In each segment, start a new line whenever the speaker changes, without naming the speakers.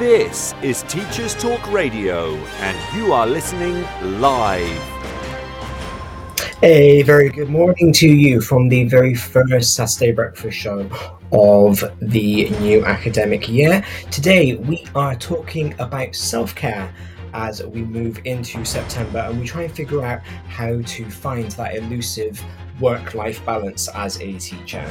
This is Teachers Talk Radio, and you are listening live.
A very good morning to you from the very first Saturday breakfast show of the new academic year. Today we are talking about self care as we move into September and we try and figure out how to find that elusive work life balance as a teacher.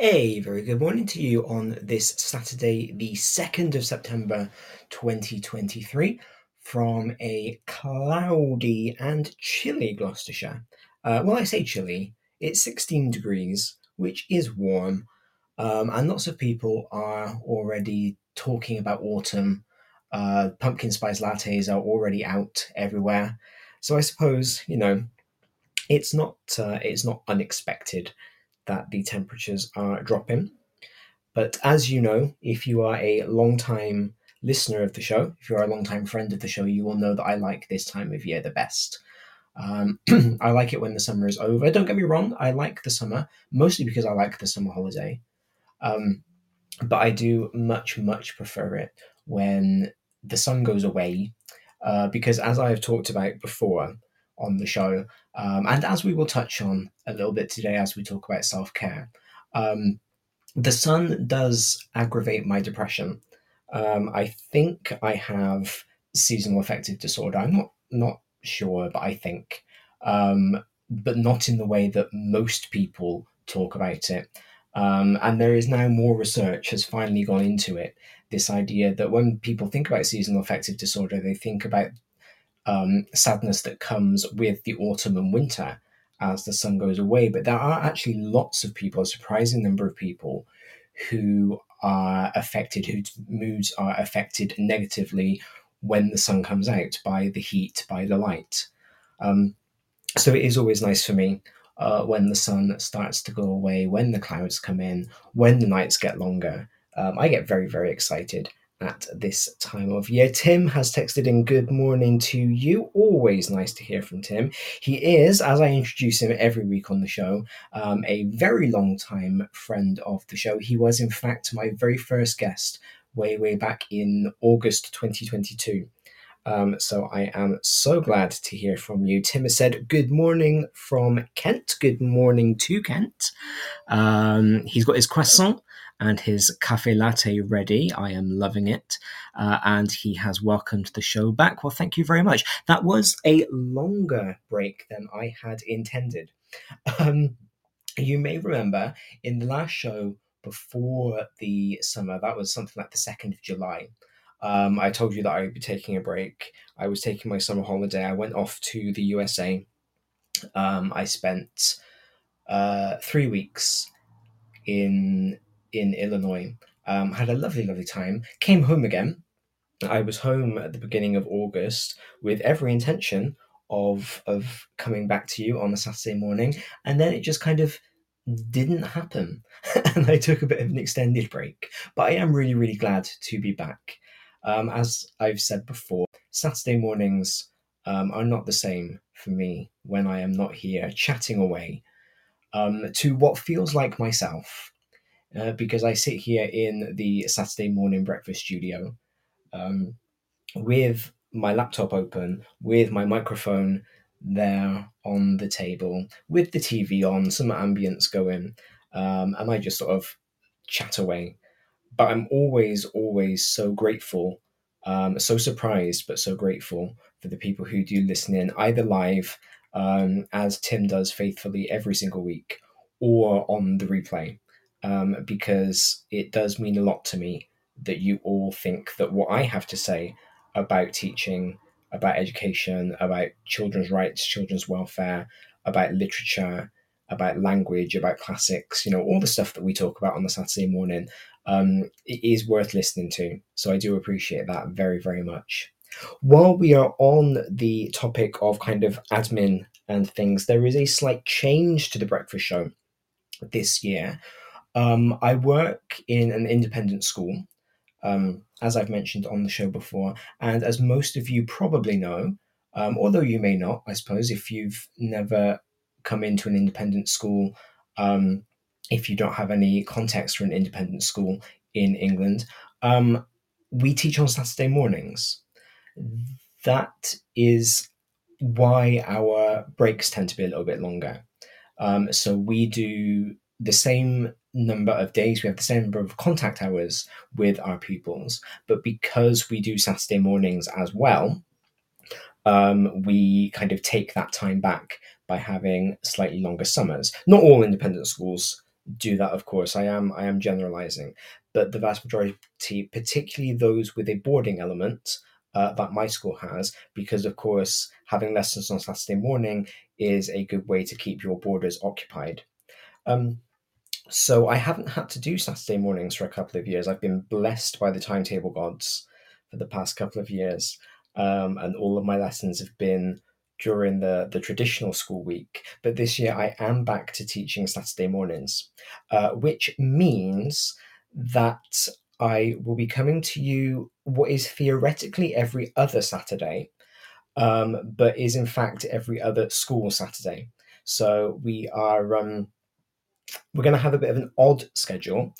A very good morning to you on this Saturday, the 2nd of September 2023, from a cloudy and chilly Gloucestershire. Uh, well, I say chilly, it's 16 degrees, which is warm, um, and lots of people are already talking about autumn. Uh, pumpkin spice lattes are already out everywhere, so I suppose you know it's not uh, it's not unexpected that the temperatures are dropping. But as you know, if you are a long time listener of the show, if you're a long time friend of the show, you will know that I like this time of year the best. Um, I like it when the summer is over. Don't get me wrong, I like the summer, mostly because I like the summer holiday. Um, but I do much, much prefer it when the sun goes away, uh, because as I have talked about before on the show, um, and as we will touch on a little bit today as we talk about self care, um, the sun does aggravate my depression. Um, I think I have seasonal affective disorder. I'm not not sure, but I think, um, but not in the way that most people talk about it. Um, and there is now more research has finally gone into it. This idea that when people think about seasonal affective disorder, they think about um, sadness that comes with the autumn and winter as the sun goes away. But there are actually lots of people, a surprising number of people, who are affected, whose moods are affected negatively when the sun comes out by the heat, by the light. Um, so it is always nice for me uh, when the sun starts to go away, when the clouds come in, when the nights get longer. Um, I get very, very excited at this time of year. Tim has texted in good morning to you. Always nice to hear from Tim. He is, as I introduce him every week on the show, um, a very long time friend of the show. He was, in fact, my very first guest way, way back in August 2022. Um, so I am so glad to hear from you. Tim has said, Good morning from Kent. Good morning to Kent. Um, he's got his croissant and his cafe latte ready. I am loving it. Uh, and he has welcomed the show back. Well, thank you very much. That was a longer break than I had intended. Um, you may remember in the last show before the summer, that was something like the 2nd of July. Um, I told you that I would be taking a break. I was taking my summer holiday. I went off to the USA. Um, I spent uh, three weeks in in Illinois. Um, had a lovely, lovely time. Came home again. I was home at the beginning of August with every intention of of coming back to you on a Saturday morning, and then it just kind of didn't happen, and I took a bit of an extended break. But I am really, really glad to be back. Um, as I've said before, Saturday mornings um, are not the same for me when I am not here chatting away um, to what feels like myself uh, because I sit here in the Saturday morning breakfast studio um, with my laptop open, with my microphone there on the table, with the TV on, some ambience going, um, and I just sort of chat away. But I'm always, always so grateful, um, so surprised, but so grateful for the people who do listen in, either live, um, as Tim does faithfully every single week, or on the replay um, because it does mean a lot to me that you all think that what I have to say about teaching, about education, about children's rights, children's welfare, about literature, about language, about classics, you know, all the stuff that we talk about on the Saturday morning, um, is worth listening to. So I do appreciate that very, very much. While we are on the topic of kind of admin and things, there is a slight change to the breakfast show this year. Um, I work in an independent school, um, as I've mentioned on the show before, and as most of you probably know, um, although you may not, I suppose, if you've never come into an independent school, um, if you don't have any context for an independent school in England, um, we teach on Saturday mornings. That is why our breaks tend to be a little bit longer. Um, so we do the same number of days, we have the same number of contact hours with our pupils, but because we do Saturday mornings as well, um, we kind of take that time back by having slightly longer summers. Not all independent schools do that, of course. I am I am generalizing, but the vast majority, particularly those with a boarding element, uh, that my school has, because of course having lessons on Saturday morning is a good way to keep your boarders occupied. Um, so I haven't had to do Saturday mornings for a couple of years. I've been blessed by the timetable gods for the past couple of years, um, and all of my lessons have been during the, the traditional school week. But this year I am back to teaching Saturday mornings, uh, which means that I will be coming to you what is theoretically every other Saturday, um, but is in fact every other school Saturday. So we are um, we're going to have a bit of an odd schedule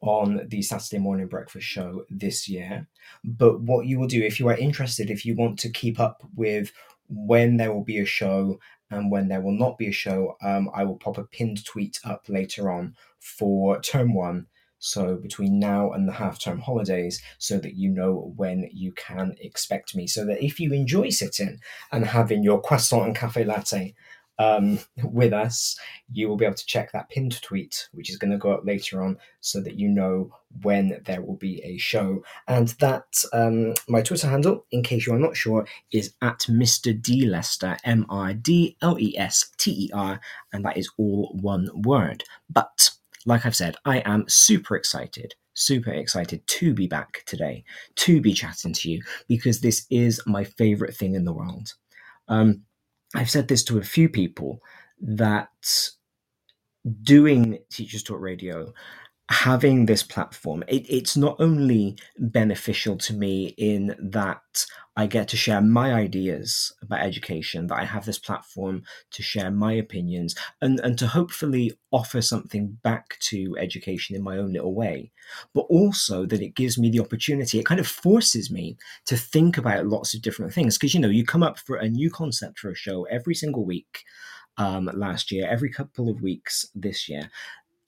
on the Saturday morning breakfast show this year. But what you will do, if you are interested, if you want to keep up with when there will be a show and when there will not be a show, um, I will pop a pinned tweet up later on for term one. So between now and the half term holidays, so that you know when you can expect me. So that if you enjoy sitting and having your croissant and cafe latte um, with us, you will be able to check that pinned tweet, which is going to go up later on, so that you know when there will be a show. And that um, my Twitter handle, in case you are not sure, is at Mr. D Lester, M I D L E S T E R, and that is all one word. But like I've said, I am super excited super excited to be back today, to be chatting to you, because this is my favorite thing in the world. Um, I've said this to a few people that doing Teachers Talk Radio, having this platform, it, it's not only beneficial to me in that I get to share my ideas about education, that I have this platform to share my opinions and, and to hopefully offer something back to education in my own little way, but also that it gives me the opportunity, it kind of forces me to think about lots of different things. Because, you know, you come up for a new concept for a show every single week. Um, last year, every couple of weeks this year,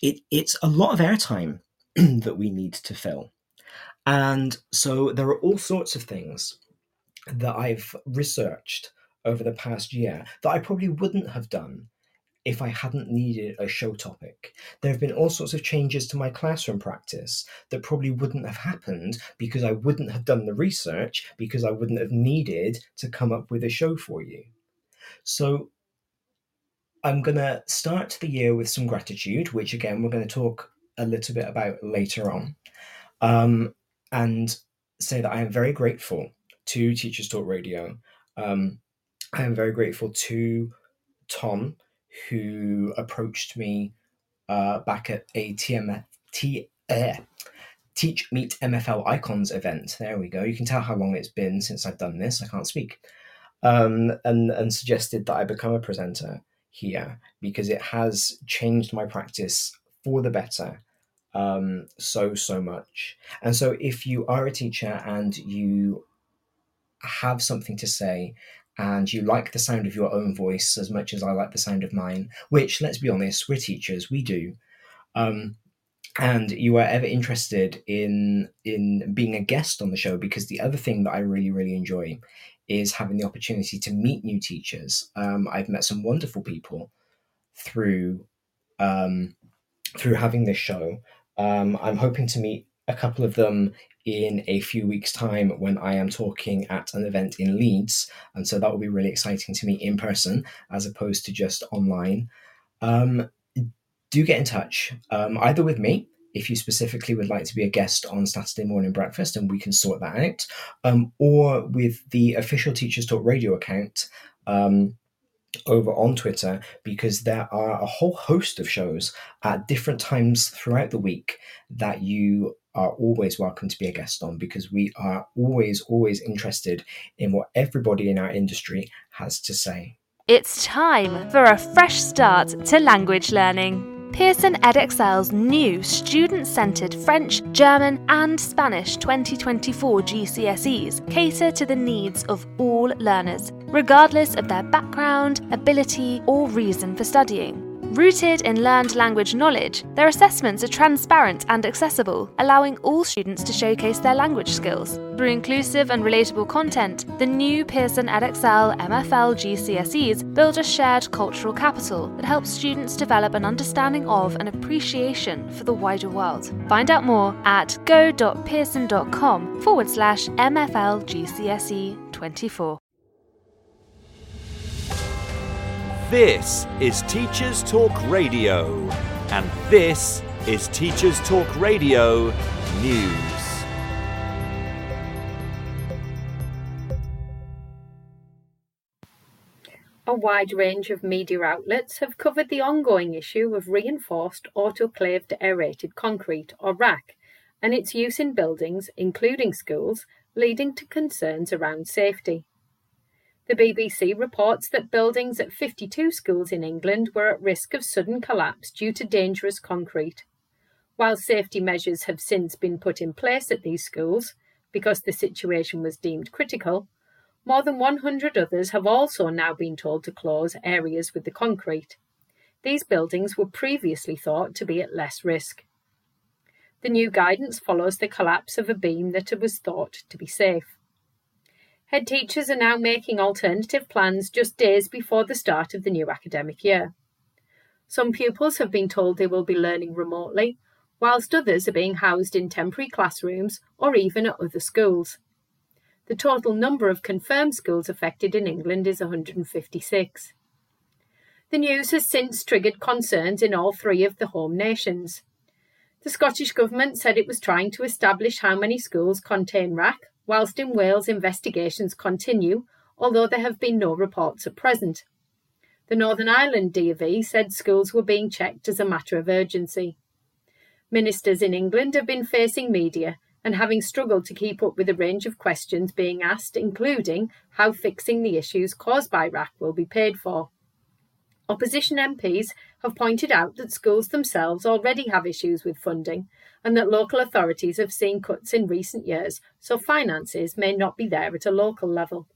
it, it's a lot of airtime that we need to fill. And so there are all sorts of things that I've researched over the past year that I probably wouldn't have done if I hadn't needed a show topic. There have been all sorts of changes to my classroom practice that probably wouldn't have happened because I wouldn't have done the research, because I wouldn't have needed to come up with a show for you. So I'm going to start the year with some gratitude, which again, we're going to talk a little bit about later on. Um, and say that I am very grateful to Teachers Talk Radio. Um, I am very grateful to Tom, who approached me uh, back at a TMF, uh, Teach Meet MFL Icons event. There we go. You can tell how long it's been since I've done this. I can't speak. Um, and, and suggested that I become a presenter here because it has changed my practice for the better um, so, so much. And so, if you are a teacher and you have something to say and you like the sound of your own voice as much as I like the sound of mine, which, let's be honest, we're teachers, we do. Um, and you are ever interested in in being a guest on the show, because the other thing that I really, really enjoy is having the opportunity to meet new teachers. Um, I've met some wonderful people through um, through having this show. Um, I'm hoping to meet a couple of them in a few weeks' time when I am talking at an event in Leeds. And so that will be really exciting to me in person as opposed to just online. Um, do get in touch, um, either with me if you specifically would like to be a guest on Saturday morning breakfast, and we can sort that out, um, or with the official Teachers Talk radio account. Um, over on Twitter because there are a whole host of shows at different times throughout the week that you are always welcome to be a guest on because we are always, always interested in what everybody in our industry has to say.
It's time for a fresh start to language learning. Pearson Edexcel's new student centred French, German, and Spanish 2024 GCSEs cater to the needs of all learners, regardless of their background, ability, or reason for studying. Rooted in learned language knowledge, their assessments are transparent and accessible, allowing all students to showcase their language skills. Through inclusive and relatable content, the new Pearson Edexcel MFL GCSEs build a shared cultural capital that helps students develop an understanding of and appreciation for the wider world. Find out more at go.pearson.com forward slash MFL GCSE 24.
This is Teachers Talk Radio, and this is Teachers Talk Radio News.
A wide range of media outlets have covered the ongoing issue of reinforced autoclaved aerated concrete, or RAAC, and its use in buildings, including schools, leading to concerns around safety. The BBC reports that buildings at 52 schools in England were at risk of sudden collapse due to dangerous concrete. While safety measures have since been put in place at these schools, because the situation was deemed critical, more than 100 others have also now been told to close areas with the concrete. These buildings were previously thought to be at less risk. The new guidance follows the collapse of a beam that was thought to be safe. Head teachers are now making alternative plans just days before the start of the new academic year. Some pupils have been told they will be learning remotely, whilst others are being housed in temporary classrooms or even at other schools. The total number of confirmed schools affected in England is 156. The news has since triggered concerns in all three of the home nations. The Scottish Government said it was trying to establish how many schools contain RAAC whilst in Wales investigations continue, although there have been no reports at present. The Northern Ireland DfE said schools were being checked as a matter of urgency. Ministers in England have been facing media and having struggled to keep up with a range of questions being asked, including how fixing the issues caused by RAAC will be paid for. Opposition MPs have pointed out that schools themselves already have issues with funding and that local authorities have seen cuts in recent years, so finances may not be there at a local level.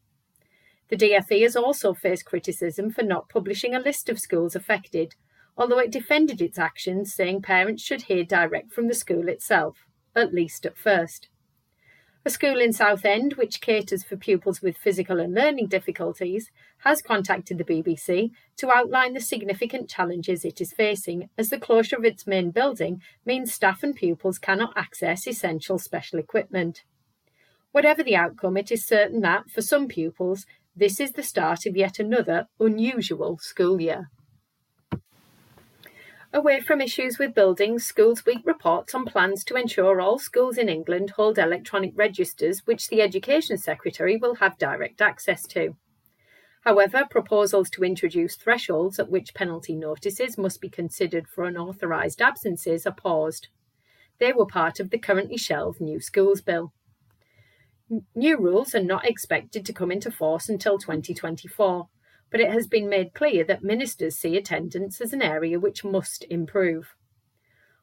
The DfE has also faced criticism for not publishing a list of schools affected, although it defended its actions, saying parents should hear direct from the school itself, at least at first. A school in Southend, which caters for pupils with physical and learning difficulties, has contacted the BBC to outline the significant challenges it is facing as the closure of its main building means staff and pupils cannot access essential special equipment. Whatever the outcome, it is certain that, for some pupils, this is the start of yet another unusual school year. Away from issues with buildings, Schools Week reports on plans to ensure all schools in England hold electronic registers which the Education Secretary will have direct access to. However, proposals to introduce thresholds at which penalty notices must be considered for unauthorised absences are paused. They were part of the currently shelved New Schools Bill. New rules are not expected to come into force until 2024 but it has been made clear that ministers see attendance as an area which must improve.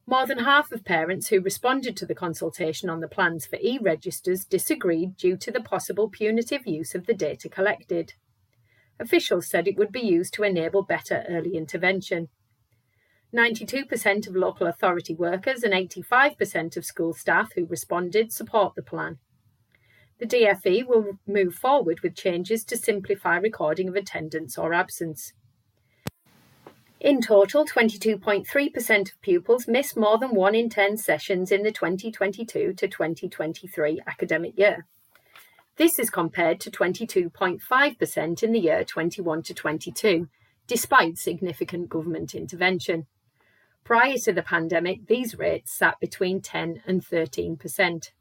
More than half of parents who responded to the consultation on the plans for e registers disagreed due to the possible punitive use of the data collected. Officials said it would be used to enable better early intervention. 92% of local authority workers and 85% of school staff who responded support the plan. The DfE will move forward with changes to simplify recording of attendance or absence. In total, 22.3% of pupils miss more than one in 10 sessions in the 2022 to 2023 academic year. This is compared to 22.5% in the year 21 to 22, despite significant government intervention. Prior to the pandemic, these rates sat between 10 and 13%.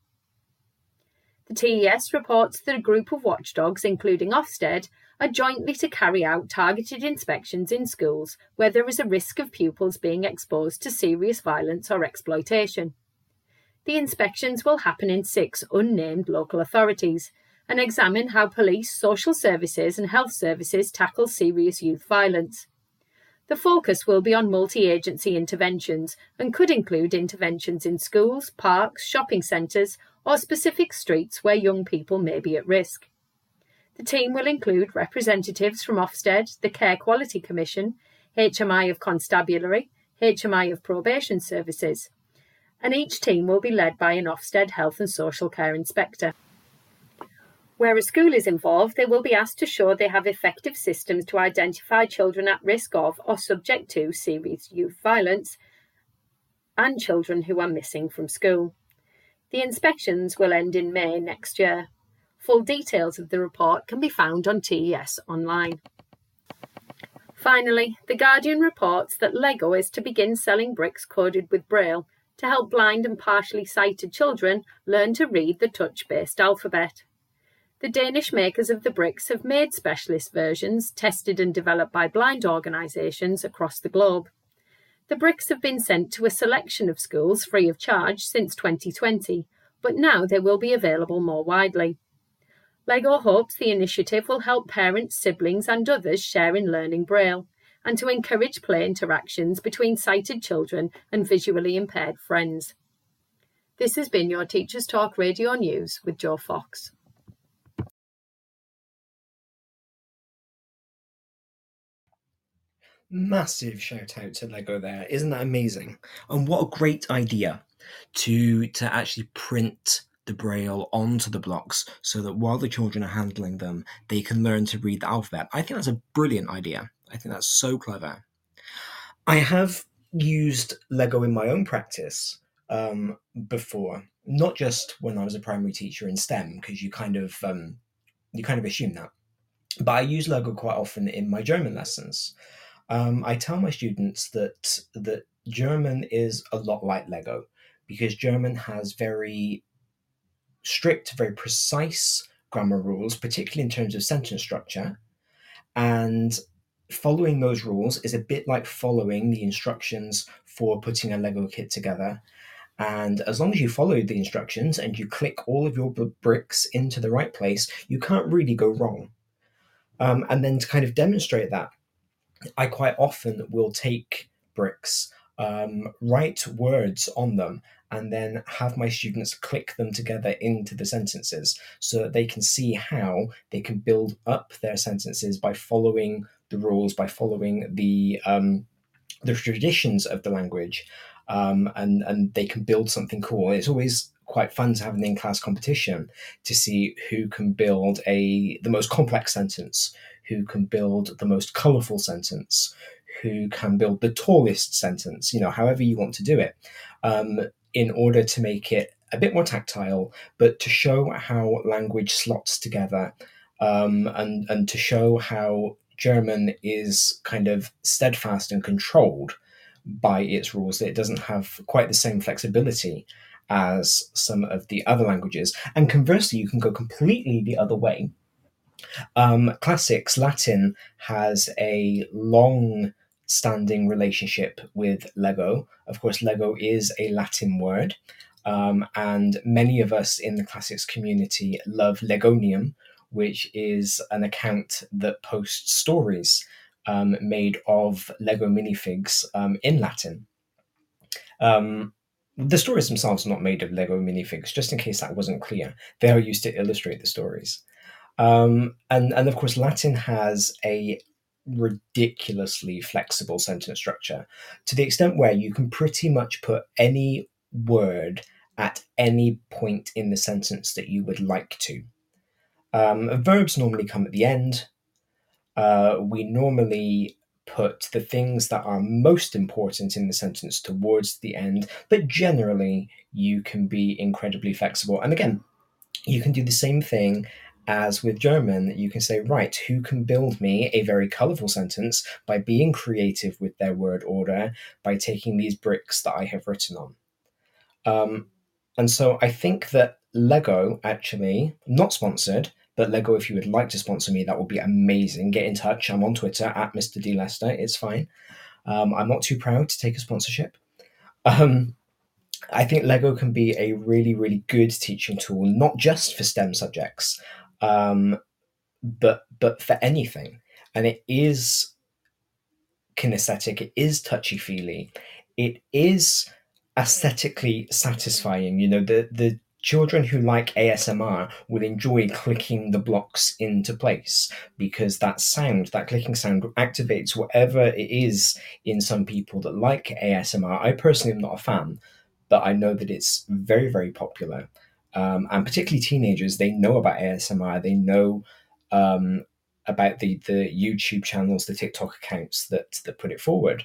The TES reports that a group of watchdogs, including Ofsted, are jointly to carry out targeted inspections in schools where there is a risk of pupils being exposed to serious violence or exploitation. The inspections will happen in six unnamed local authorities and examine how police, social services, and health services tackle serious youth violence. The focus will be on multi agency interventions and could include interventions in schools, parks, shopping centres, or specific streets where young people may be at risk. The team will include representatives from Ofsted, the Care Quality Commission, HMI of Constabulary, HMI of Probation Services, and each team will be led by an Ofsted Health and Social Care Inspector. Where a school is involved, they will be asked to show they have effective systems to identify children at risk of or subject to serious youth violence and children who are missing from school. The inspections will end in May next year. Full details of the report can be found on TES online. Finally, The Guardian reports that LEGO is to begin selling bricks coded with Braille to help blind and partially sighted children learn to read the touch based alphabet. The Danish makers of the bricks have made specialist versions tested and developed by blind organisations across the globe. The bricks have been sent to a selection of schools free of charge since 2020, but now they will be available more widely. LEGO hopes the initiative will help parents, siblings, and others share in learning Braille and to encourage play interactions between sighted children and visually impaired friends. This has been your Teachers Talk Radio News with Joe Fox.
Massive shout out to Lego there. Isn't that amazing? And what a great idea to to actually print the braille onto the blocks so that while the children are handling them, they can learn to read the alphabet. I think that's a brilliant idea. I think that's so clever. I have used Lego in my own practice um, before, not just when I was a primary teacher in STEM, because you kind of um, you kind of assume that. But I use Lego quite often in my German lessons. Um, I tell my students that that German is a lot like Lego because German has very strict, very precise grammar rules, particularly in terms of sentence structure. And following those rules is a bit like following the instructions for putting a Lego kit together. And as long as you follow the instructions and you click all of your bricks into the right place, you can't really go wrong. Um, and then to kind of demonstrate that, I quite often will take bricks, um, write words on them, and then have my students click them together into the sentences so that they can see how they can build up their sentences by following the rules, by following the um, the traditions of the language, um, and and they can build something cool. It's always quite fun to have an in-class competition to see who can build a the most complex sentence, who can build the most colorful sentence, who can build the tallest sentence, you know, however you want to do it, um, in order to make it a bit more tactile, but to show how language slots together um, and, and to show how German is kind of steadfast and controlled by its rules, that it doesn't have quite the same flexibility as some of the other languages. And conversely, you can go completely the other way um, classics, Latin has a long standing relationship with Lego. Of course, Lego is a Latin word. Um, and many of us in the classics community love Legonium, which is an account that posts stories um, made of Lego minifigs um, in Latin. Um, the stories themselves are not made of Lego minifigs, just in case that wasn't clear. They are used to illustrate the stories. Um, and, and of course, Latin has a ridiculously flexible sentence structure to the extent where you can pretty much put any word at any point in the sentence that you would like to. Um, verbs normally come at the end. Uh, we normally put the things that are most important in the sentence towards the end, but generally you can be incredibly flexible. And again, you can do the same thing as with German, you can say, right, who can build me a very colorful sentence by being creative with their word order, by taking these bricks that I have written on. Um, and so I think that Lego actually, not sponsored, but Lego, if you would like to sponsor me, that would be amazing. Get in touch. I'm on Twitter at Mr. D Lester. It's fine. Um, I'm not too proud to take a sponsorship. Um, I think Lego can be a really, really good teaching tool, not just for STEM subjects um, but but for anything. And it is kinesthetic. It is touchy feely. It is aesthetically satisfying. You know, the the children who like ASMR will enjoy clicking the blocks into place because that sound, that clicking sound, activates whatever it is in some people that like ASMR. I personally am not a fan, but I know that it's very, very popular um, and particularly teenagers, they know about ASMR. They know um, about the the YouTube channels, the TikTok accounts that that put it forward,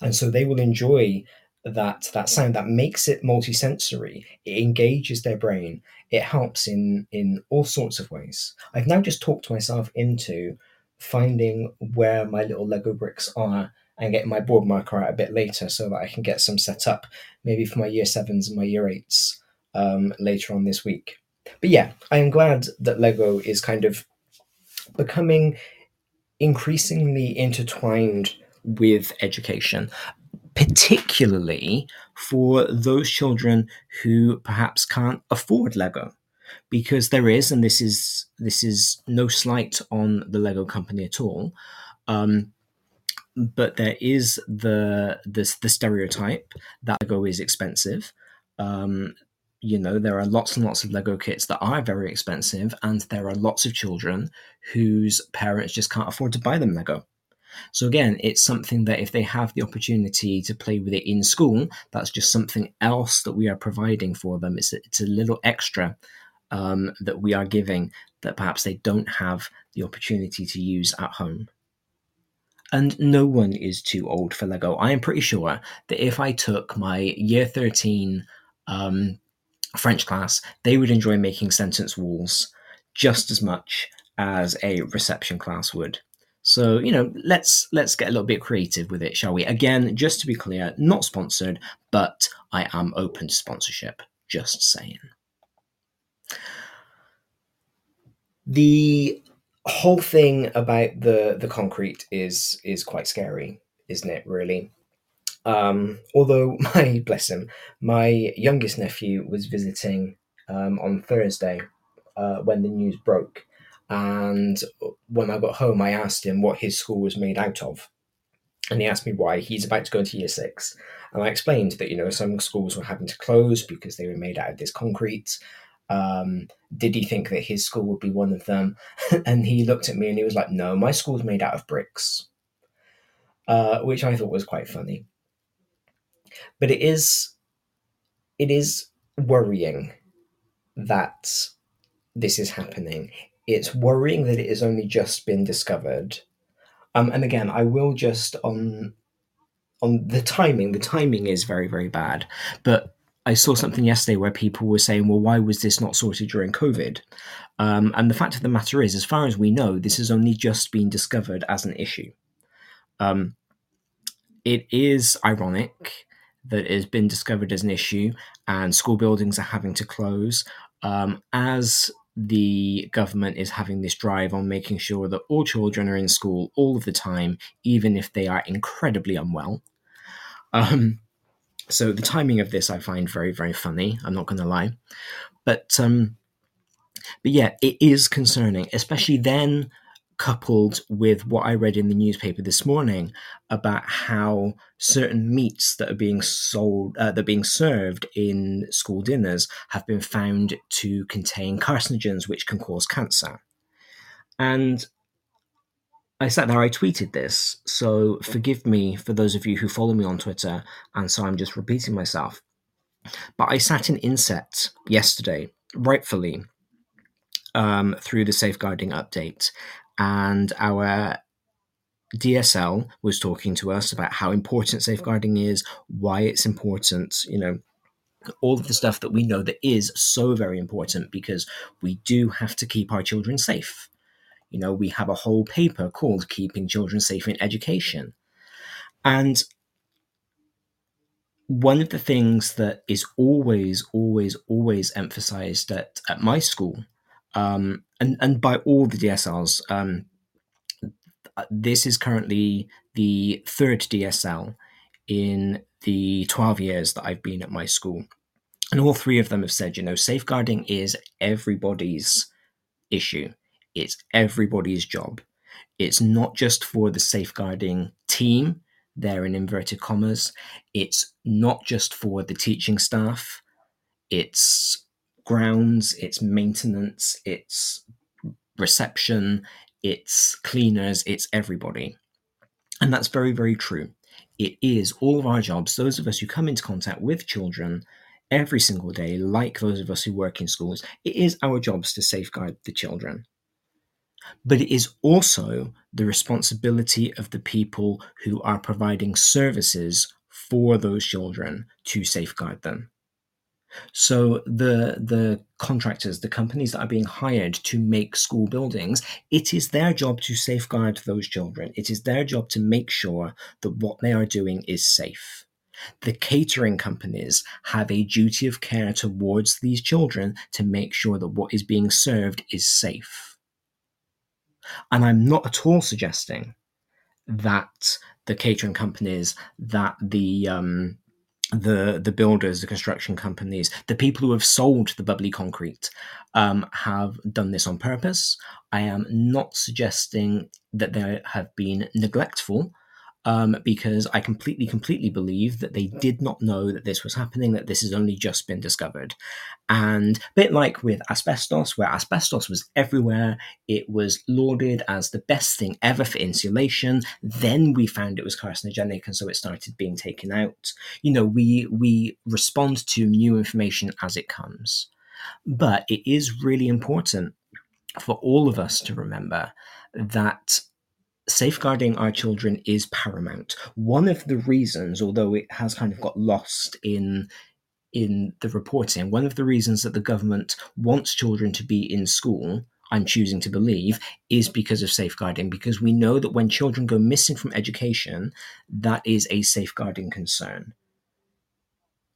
and so they will enjoy that that sound that makes it multisensory. It engages their brain. It helps in in all sorts of ways. I've now just talked myself into finding where my little Lego bricks are and getting my board marker out a bit later so that I can get some set up, maybe for my year sevens and my year eights um, later on this week. But yeah, I am glad that Lego is kind of becoming increasingly intertwined with education, particularly for those children who perhaps can't afford Lego. Because there is, and this is this is no slight on the Lego company at all, um, but there is the the stereotype that Lego is expensive. Um, you know there are lots and lots of lego kits that are very expensive and there are lots of children whose parents just can't afford to buy them lego. So again it's something that if they have the opportunity to play with it in school that's just something else that we are providing for them. It's a, it's a little extra um, that we are giving that perhaps they don't have the opportunity to use at home. And no one is too old for lego. I am pretty sure that if i took my year 13 um, French class, they would enjoy making sentence walls just as much as a reception class would. So, you know, let's let's get a little bit creative with it, shall we? Again, just to be clear, not sponsored, but I am open to sponsorship, just saying. The whole thing about the the concrete is is quite scary, isn't it, really? Um, although my bless him, my youngest nephew was visiting um, on Thursday uh, when the news broke, and when I got home, I asked him what his school was made out of, and he asked me why. He's about to go into year six, and I explained that you know some schools were having to close because they were made out of this concrete. Um, did he think that his school would be one of them? and he looked at me and he was like, "No, my school's made out of bricks," uh, which I thought was quite funny but it is it is worrying that this is happening. It's worrying that it has only just been discovered. Um, and again, I will just on on the timing. The timing is very very bad. But I saw something yesterday where people were saying, "Well, why was this not sorted during COVID?" Um, and the fact of the matter is, as far as we know, this has only just been discovered as an issue. Um, it is ironic that has been discovered as an issue, and school buildings are having to close um, as the government is having this drive on making sure that all children are in school all of the time, even if they are incredibly unwell. Um, so the timing of this I find very, very funny. I'm not going to lie, but um, but yeah, it is concerning, especially then coupled with what I read in the newspaper this morning about how certain meats that are being sold, uh, that are being served in school dinners, have been found to contain carcinogens which can cause cancer. And I sat there, I tweeted this, so forgive me for those of you who follow me on Twitter, and so I'm just repeating myself. But I sat in Inset yesterday, rightfully, um, through the safeguarding update, and our DSL was talking to us about how important safeguarding is, why it's important, you know, all of the stuff that we know that is so very important because we do have to keep our children safe. You know, we have a whole paper called Keeping Children Safe in Education. And one of the things that is always, always, always emphasized at, at my school, um, and, and by all the DSLs, um, this is currently the third DSL in the 12 years that I've been at my school. And all three of them have said, you know, safeguarding is everybody's issue, it's everybody's job. It's not just for the safeguarding team, there in inverted commas. It's not just for the teaching staff, it's grounds, it's maintenance, it's reception, it's cleaners, it's everybody. And that's very, very true. It is all of our jobs, those of us who come into contact with children every single day, like those of us who work in schools, it is our jobs to safeguard the children. But it is also the responsibility of the people who are providing services for those children to safeguard them. So the the contractors, the companies that are being hired to make school buildings, it is their job to safeguard those children. It is their job to make sure that what they are doing is safe. The catering companies have a duty of care towards these children to make sure that what is being served is safe. And I'm not at all suggesting that the catering companies, that the um, the the builders, the construction companies, the people who have sold the bubbly concrete um, have done this on purpose. I am not suggesting that they have been neglectful um, because I completely, completely believe that they did not know that this was happening, that this has only just been discovered. And a bit like with asbestos, where asbestos was everywhere, it was lauded as the best thing ever for insulation. Then we found it was carcinogenic, and so it started being taken out. You know, we we respond to new information as it comes. But it is really important for all of us to remember that safeguarding our children is paramount. One of the reasons, although it has kind of got lost in in the reporting, one of the reasons that the government wants children to be in school, I'm choosing to believe, is because of safeguarding, because we know that when children go missing from education, that is a safeguarding concern.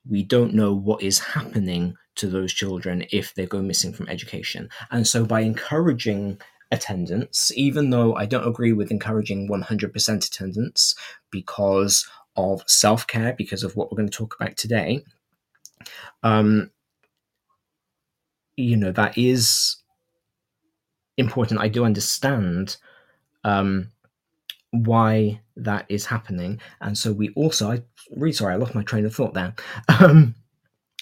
We don't know what is happening to those children if they go missing from education. And so by encouraging attendance, even though I don't agree with encouraging 100% attendance because of self care, because of what we're going to talk about today. Um, you know, that is important. I do understand um, why that is happening. And so we also, I really sorry, I lost my train of thought there. Um,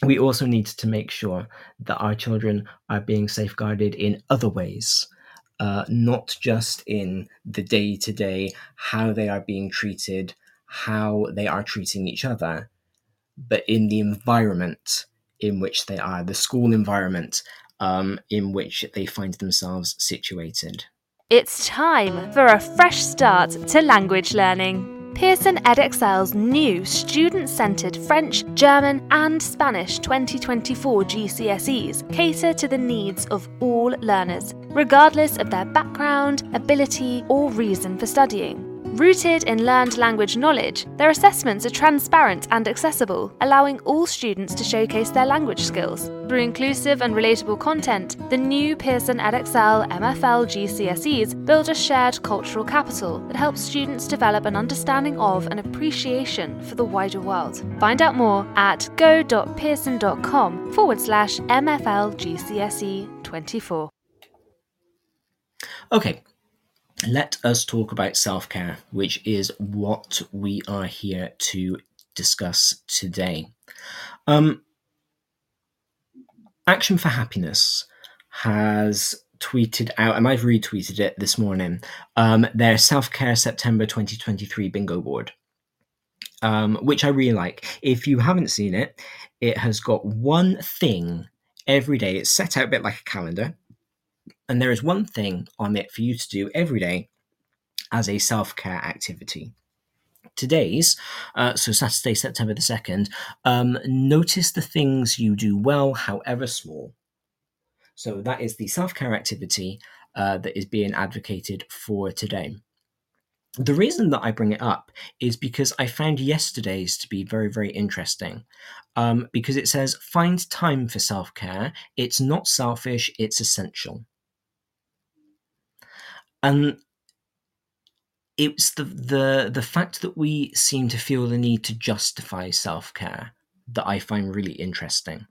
we also need to make sure that our children are being safeguarded in other ways uh, not just in the day to day, how they are being treated, how they are treating each other, but in the environment in which they are, the school environment um, in which they find themselves situated.
It's time for a fresh start to language learning. Pearson Edexcel's new student centred French, German, and Spanish 2024 GCSEs cater to the needs of all learners, regardless of their background, ability, or reason for studying. Rooted in learned language knowledge, their assessments are transparent and accessible, allowing all students to showcase their language skills. Through inclusive and relatable content, the new Pearson Edexcel MFL GCSEs build a shared cultural capital that helps students develop an understanding of and appreciation for the wider world. Find out more at go.pearson.com forward slash MFL GCSE 24.
Okay, let us talk about self care, which is what we are here to discuss today. Um, Action for Happiness has tweeted out, and I've retweeted it this morning, um, their self care September 2023 bingo board. Um, which I really like. If you haven't seen it, it has got one thing every day. It's set out a bit like a calendar, and there is one thing on it for you to do every day as a self care activity. Today's, uh, so Saturday, September the 2nd, um, notice the things you do well, however small. So that is the self care activity uh, that is being advocated for today. The reason that I bring it up is because I found yesterday's to be very, very interesting. Um, because it says, find time for self care. It's not selfish, it's essential. And it's the, the, the fact that we seem to feel the need to justify self care that I find really interesting.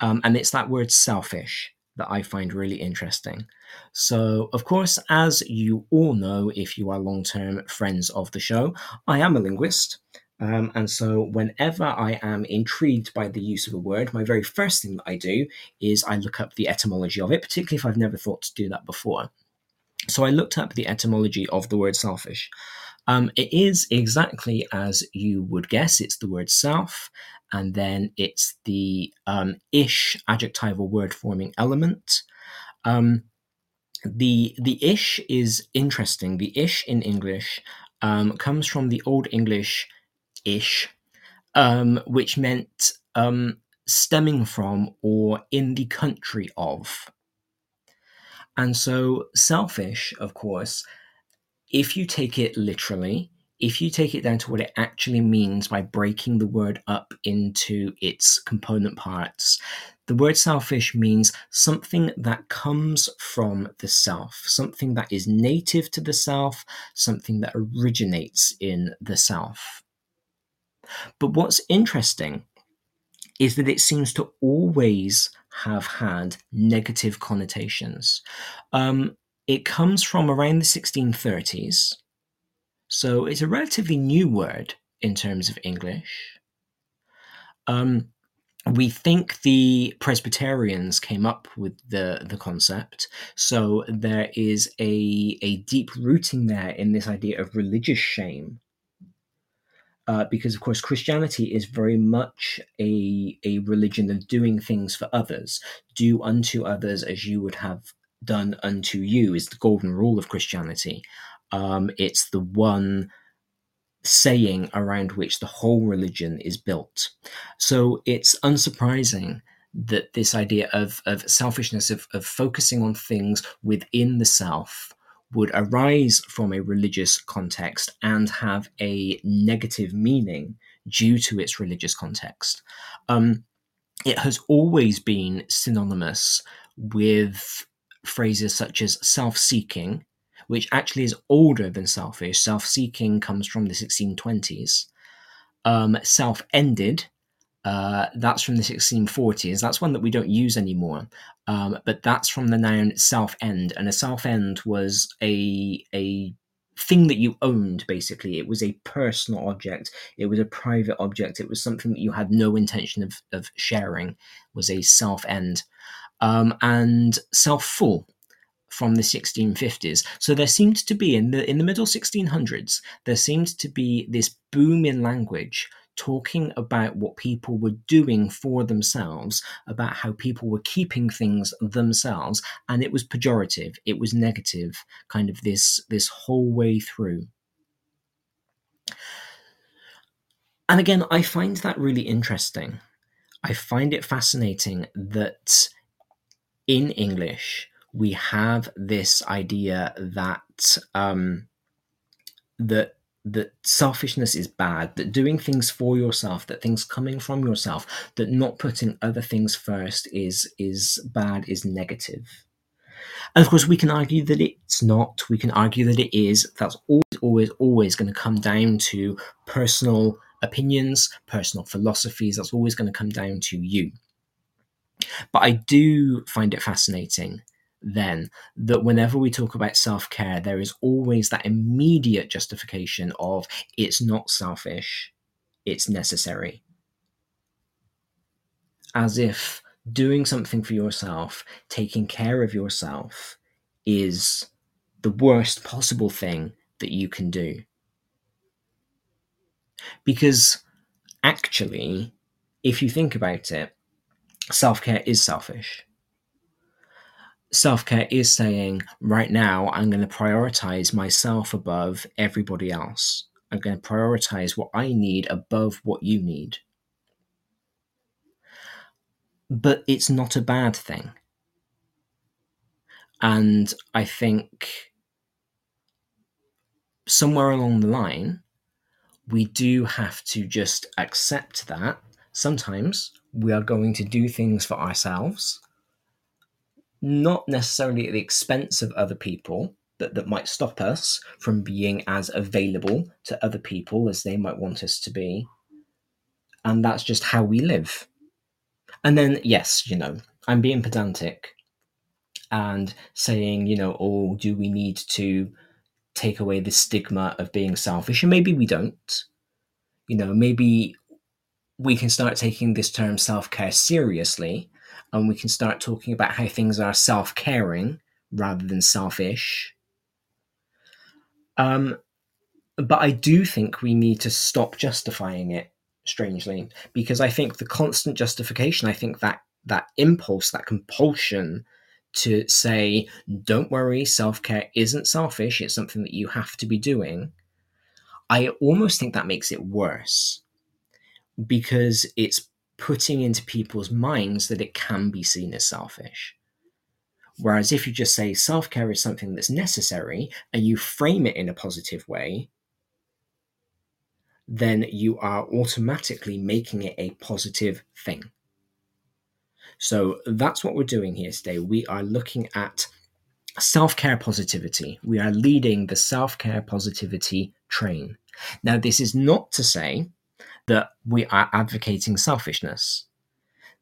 Um, and it's that word selfish that I find really interesting. So, of course, as you all know, if you are long term friends of the show, I am a linguist. Um, and so, whenever I am intrigued by the use of a word, my very first thing that I do is I look up the etymology of it, particularly if I've never thought to do that before. So, I looked up the etymology of the word selfish. Um, it is exactly as you would guess. It's the word self, and then it's the um, ish adjectival word forming element. Um, the the ish is interesting. The ish in English um, comes from the Old English ish, um, which meant um, stemming from or in the country of. And so, selfish, of course, if you take it literally, if you take it down to what it actually means by breaking the word up into its component parts, the word selfish means something that comes from the self, something that is native to the self, something that originates in the self. But what's interesting is that it seems to always have had negative connotations. Um, it comes from around the 1630s, so it's a relatively new word in terms of English. Um, we think the Presbyterians came up with the the concept, so there is a a deep rooting there in this idea of religious shame. Uh, because of course Christianity is very much a a religion of doing things for others. Do unto others as you would have done unto you is the golden rule of Christianity. Um, it's the one saying around which the whole religion is built. So it's unsurprising that this idea of, of selfishness, of, of focusing on things within the self, would arise from a religious context and have a negative meaning due to its religious context. Um, it has always been synonymous with phrases such as self seeking, which actually is older than selfish. Self seeking comes from the 1620s. Um, self ended, uh, that's from the 1640s. That's one that we don't use anymore. Um, but that's from the noun self end. And a self end was a, a thing that you owned, basically. It was a personal object, it was a private object, it was something that you had no intention of, of sharing, was a self end. Um, and self full from the 1650s. So there seemed to be in the in the middle 1600s there seemed to be this boom in language talking about what people were doing for themselves, about how people were keeping things themselves, and it was pejorative, it was negative, kind of this this whole way through. And again, I find that really interesting. I find it fascinating that in English, we have this idea that um, that that selfishness is bad, that doing things for yourself, that things coming from yourself, that not putting other things first is is bad, is negative. And of course, we can argue that it's not. We can argue that it is. That's always, always, always going to come down to personal opinions, personal philosophies. That's always going to come down to you. But I do find it fascinating then that whenever we talk about self care, there is always that immediate justification of it's not selfish, it's necessary. As if doing something for yourself, taking care of yourself, is the worst possible thing that you can do. Because actually, if you think about it, self care is selfish self care is saying, right now, I'm going to prioritize myself above everybody else. I'm going to prioritize what I need above what you need. But it's not a bad thing. And I think somewhere along the line, we do have to just accept that sometimes we are going to do things for ourselves not necessarily at the expense of other people that, that might stop us from being as available to other people as they might want us to be. And that's just how we live. And then, yes, you know, I'm being pedantic and saying, you know, oh, do we need to take away the stigma of being selfish? And maybe we don't. You know, maybe we can start taking this term self care seriously and we can start talking about how things are self caring rather than selfish. Um, but I do think we need to stop justifying it, strangely, because I think the constant justification, I think that that impulse, that compulsion to say, don't worry, self care isn't selfish, it's something that you have to be doing. I almost think that makes it worse because it's putting into people's minds that it can be seen as selfish. Whereas if you just say self care is something that's necessary and you frame it in a positive way, then you are automatically making it a positive thing. So that's what we're doing here today. We are looking at self care positivity. We are leading the self care positivity train. Now, this is not to say that we are advocating selfishness.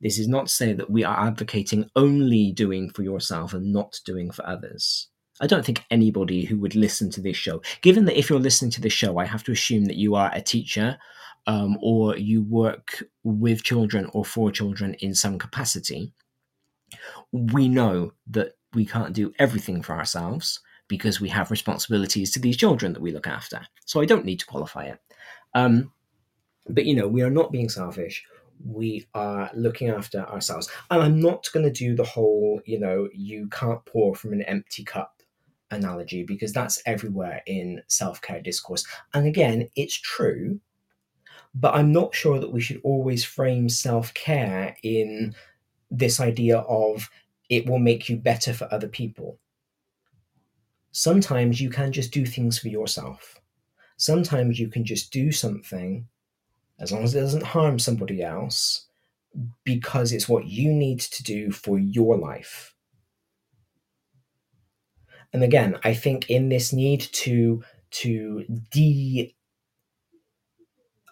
This is not to say that we are advocating only doing for yourself and not doing for others. I don't think anybody who would listen to this show, given that if you're listening to this show, I have to assume that you are a teacher um, or you work with children or for children in some capacity, we know that we can't do everything for ourselves because we have responsibilities to these children that we look after. So I don't need to qualify it. Um, but you know, we are not being selfish. We are looking after ourselves. And I'm not going to do the whole, you know, you can't pour from an empty cup analogy because that's everywhere in self care discourse. And again, it's true, but I'm not sure that we should always frame self care in this idea of it will make you better for other people. Sometimes you can just do things for yourself. Sometimes you can just do something as long as it doesn't harm somebody else, because it's what you need to do for your life. And again, I think in this need to to de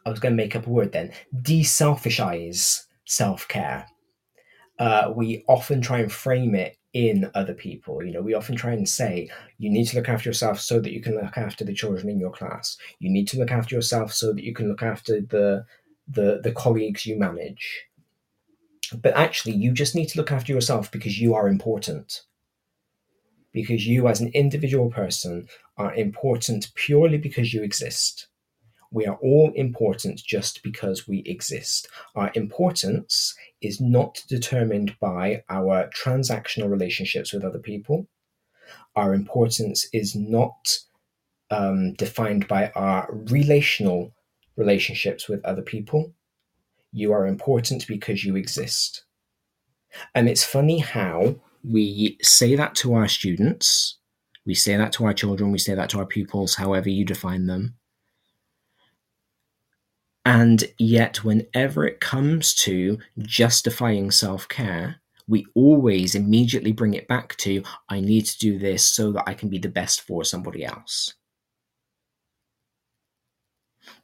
I was going to make up a word then de-selfishize self-care. Uh, we often try and frame it in other people. You know, we often try and say, you need to look after yourself so that you can look after the children in your class. You need to look after yourself so that you can look after the the, the colleagues you manage. But actually, you just need to look after yourself because you are important. Because you, as an individual person, are important purely because you exist. We are all important just because we exist. Our importance is not determined by our transactional relationships with other people. Our importance is not um, defined by our relational relationships with other people. You are important because you exist. And it's funny how we say that to our students, we say that to our children, we say that to our pupils, however you define them. And yet, whenever it comes to justifying self care, we always immediately bring it back to I need to do this so that I can be the best for somebody else.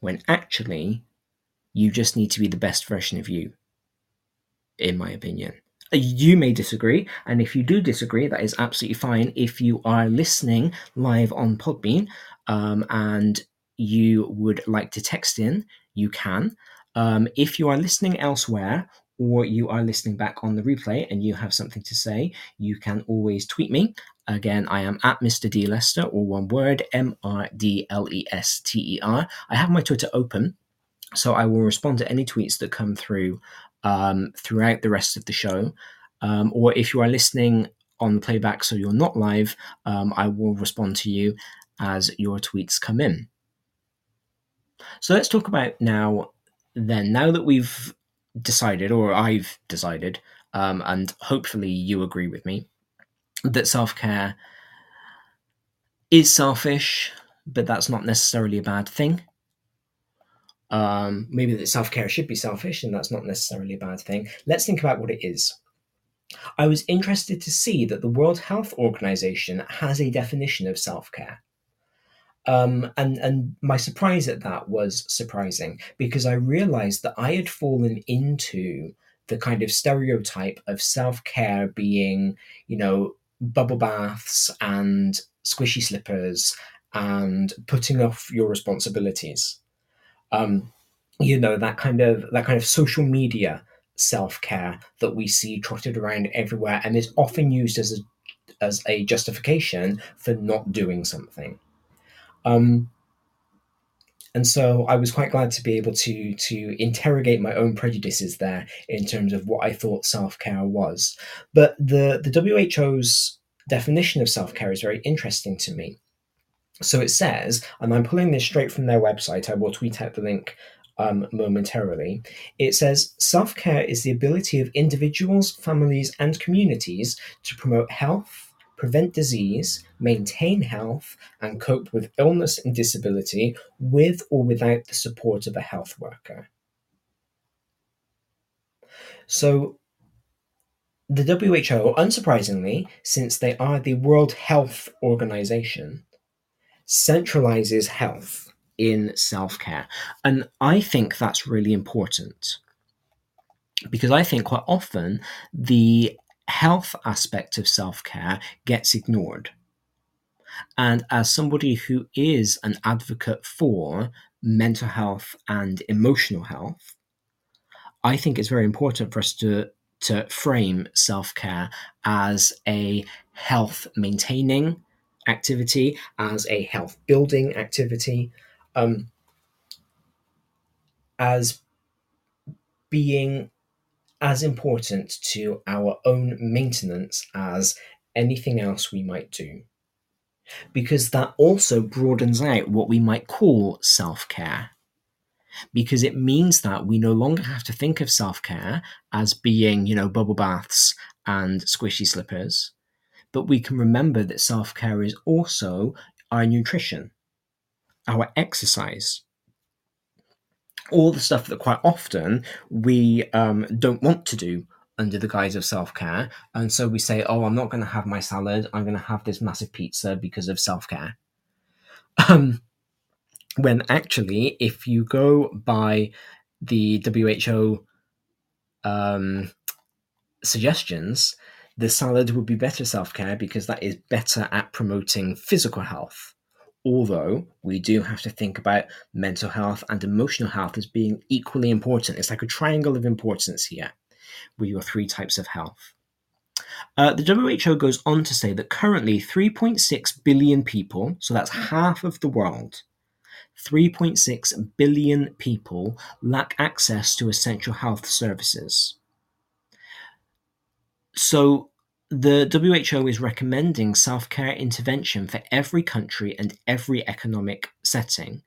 When actually, you just need to be the best version of you, in my opinion. You may disagree, and if you do disagree, that is absolutely fine. If you are listening live on Podbean um, and you would like to text in, you can. Um, if you are listening elsewhere or you are listening back on the replay and you have something to say, you can always tweet me. Again, I am at Mr. D Lester, or one word, M R D L E S T E R. I have my Twitter open, so I will respond to any tweets that come through um, throughout the rest of the show. Um, or if you are listening on the playback, so you're not live, um, I will respond to you as your tweets come in. So let's talk about now, then, now that we've decided, or I've decided, um, and hopefully you agree with me, that self care is selfish, but that's not necessarily a bad thing. Um, maybe that self care should be selfish, and that's not necessarily a bad thing. Let's think about what it is. I was interested to see that the World Health Organization has a definition of self care. Um, and and my surprise at that was surprising because I realized that I had fallen into the kind of stereotype of self care being, you know, bubble baths and squishy slippers and putting off your responsibilities. Um, you know that kind of that kind of social media self care that we see trotted around everywhere and is often used as a as a justification for not doing something. Um, and so I was quite glad to be able to to interrogate my own prejudices there in terms of what I thought self care was. But the the WHO's definition of self care is very interesting to me. So it says, and I'm pulling this straight from their website. I will tweet out the link um, momentarily. It says self care is the ability of individuals, families, and communities to promote health, prevent disease, maintain health, and cope with illness and disability with or without the support of a health worker. So, the WHO, unsurprisingly, since they are the World Health Organization, centralizes health in self care. And I think that's really important because I think quite often the health aspect of self care gets ignored. And as somebody who is an advocate for mental health and emotional health, I think it's very important for us to, to frame self care as a health maintaining activity, as a health building activity, um, as being as important to our own maintenance as anything else we might do. Because that also broadens out what we might call self care. Because it means that we no longer have to think of self care as being, you know, bubble baths and squishy slippers, but we can remember that self care is also our nutrition, our exercise, all the stuff that quite often we um, don't want to do under the guise of self care. And so we say, oh, I'm not going to have my salad. I'm going to have this massive pizza because of self care. Um, when actually, if you go by the WHO um, suggestions, the salad would be better self care because that is better at promoting physical health although we do have to think about mental health and emotional health as being equally important. It's like a triangle of importance here with your three types of health. Uh, the WHO goes on to say that currently 3.6 billion people, so that's half of the world, 3.6 billion people lack access to essential health services. So the WHO is recommending self care intervention for every country and every economic setting.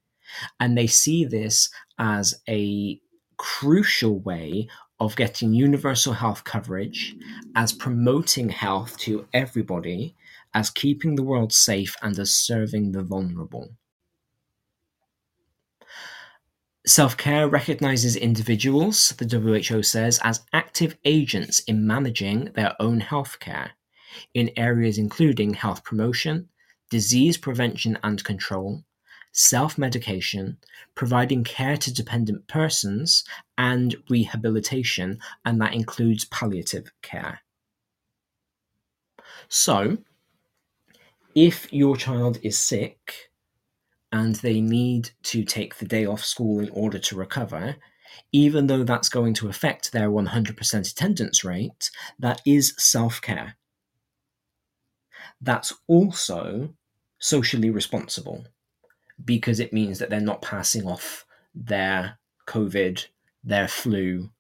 And they see this as a crucial way of getting universal health coverage, as promoting health to everybody, as keeping the world safe, and as serving the vulnerable. Self care recognizes individuals, the WHO says, as active agents in managing their own health care in areas including health promotion, disease prevention and control, self medication, providing care to dependent persons, and rehabilitation, and that includes palliative care. So, if your child is sick, and they need to take the day off school in order to recover, even though that's going to affect their 100% attendance rate, that is self care. That's also socially responsible because it means that they're not passing off their COVID, their flu,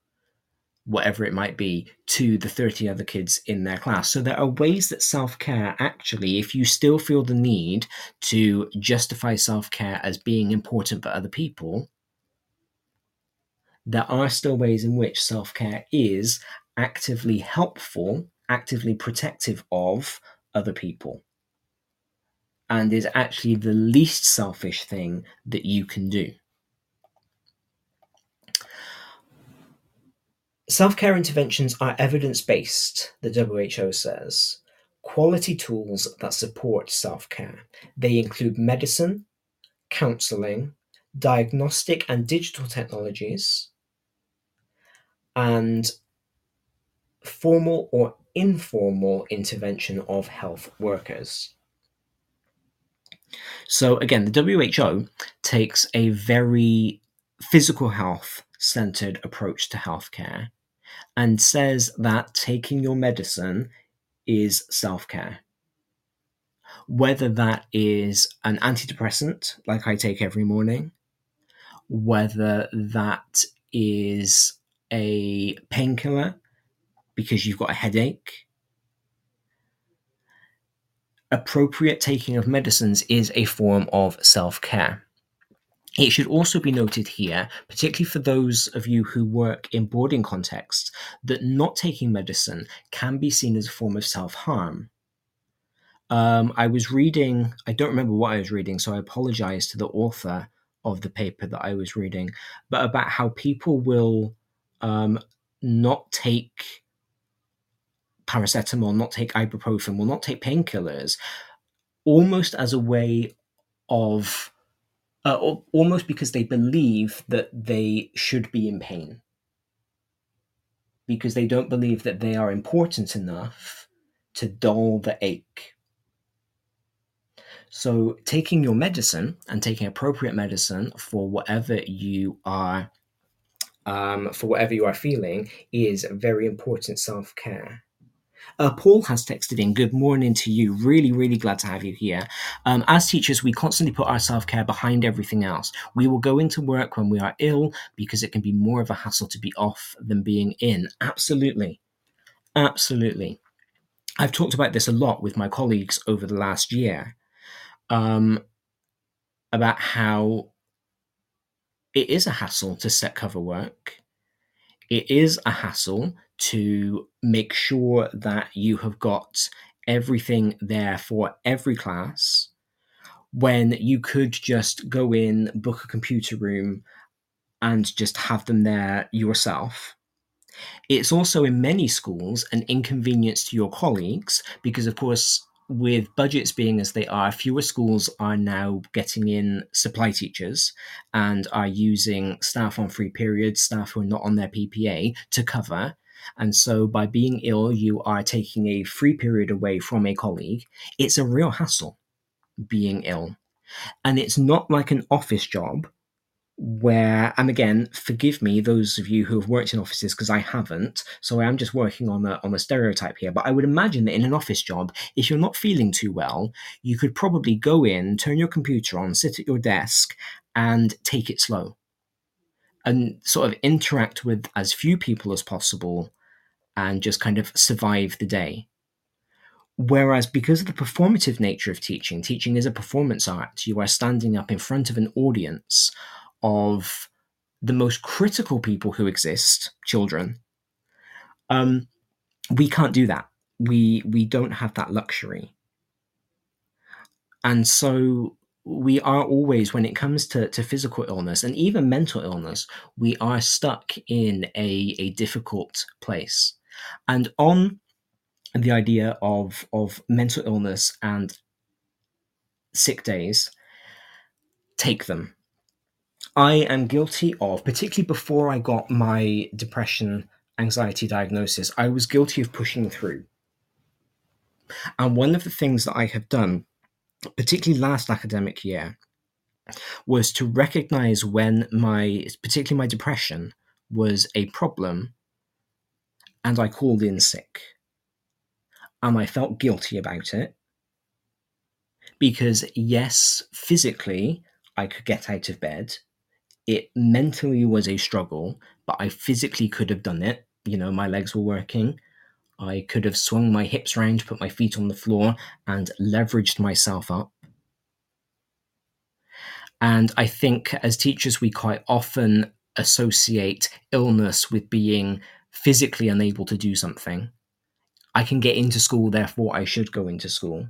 whatever it might be, to the 30 other kids in their class. So there are ways that self care actually, if you still feel the need to justify self care as being important for other people, there are still ways in which self care is actively helpful, actively protective of other people, and is actually the least selfish thing that you can do. Self care interventions are evidence based, the WHO says. Quality tools that support self care. They include medicine, counseling, diagnostic and digital technologies, and formal or informal intervention of health workers. So, again, the WHO takes a very physical health centered approach to healthcare and says that taking your medicine is self care. Whether that is an antidepressant, like I take every morning, whether that is a painkiller because you've got a headache. Appropriate taking of medicines is a form of self care. It should also be noted here, particularly for those of you who work in boarding contexts, that not taking medicine can be seen as a form of self harm. Um, I was reading, I don't remember what I was reading, so I apologize to the author of the paper that I was reading, but about how people will um, not take paracetamol, not take ibuprofen, will not take painkillers, almost as a way of uh, almost because they believe that they should be in pain because they don't believe that they are important enough to dull the ache. So, taking your medicine and taking appropriate medicine for whatever you are, um, for whatever you are feeling, is very important self care. Uh, Paul has texted in, Good morning to you. Really, really glad to have you here. Um, as teachers, we constantly put our self care behind everything else. We will go into work when we are ill because it can be more of a hassle to be off than being in. Absolutely. Absolutely. I've talked about this a lot with my colleagues over the last year um, about how it is a hassle to set cover work. It is a hassle to make sure that you have got everything there for every class when you could just go in, book a computer room, and just have them there yourself. It's also in many schools an inconvenience to your colleagues because, of course, with budgets being as they are, fewer schools are now getting in supply teachers and are using staff on free periods, staff who are not on their PPA to cover. And so by being ill, you are taking a free period away from a colleague. It's a real hassle being ill. And it's not like an office job where, and again, forgive me, those of you who have worked in offices, because I haven't, so I am just working on a, on a stereotype here, but I would imagine that in an office job, if you're not feeling too well, you could probably go in, turn your computer on, sit at your desk, and take it slow and sort of interact with as few people as possible and just kind of survive the day. Whereas, because of the performative nature of teaching, teaching is a performance art. You are standing up in front of an audience of the most critical people who exist, children. Um, we can't do that. We we don't have that luxury. And so we are always, when it comes to, to physical illness and even mental illness, we are stuck in a, a difficult place. And on the idea of, of mental illness and sick days, take them. I am guilty of, particularly before I got my depression anxiety diagnosis, I was guilty of pushing through. And one of the things that I have done particularly last academic year, was to recognize when my, particularly my depression, was a problem and I called in sick. And I felt guilty about it because, yes, physically I could get out of bed. It mentally was a struggle, but I physically could have done it. you know, my legs were working. I could have swung my hips round, put my feet on the floor, and leveraged myself up. And I think as teachers, we quite often associate illness with being physically unable to do something. I can get into school, therefore I should go into school.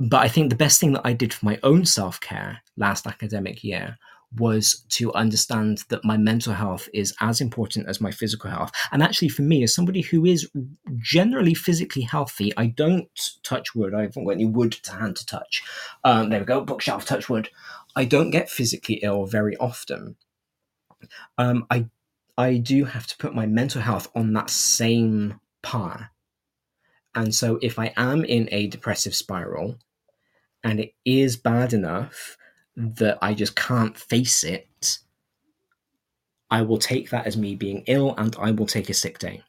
But I think the best thing that I did for my own self care last academic year was to understand that my mental health is as important as my physical health. And actually, for me, as somebody who is generally physically healthy, I don't touch wood. I haven't got any wood to hand to touch. Um, there we go, bookshelf, touch wood. I don't get physically ill very often. Um, I I do have to put my mental health on that same par. And so, if I am in a depressive spiral, and it is bad enough that I just can't face it, I will take that as me being ill and I will take a sick day.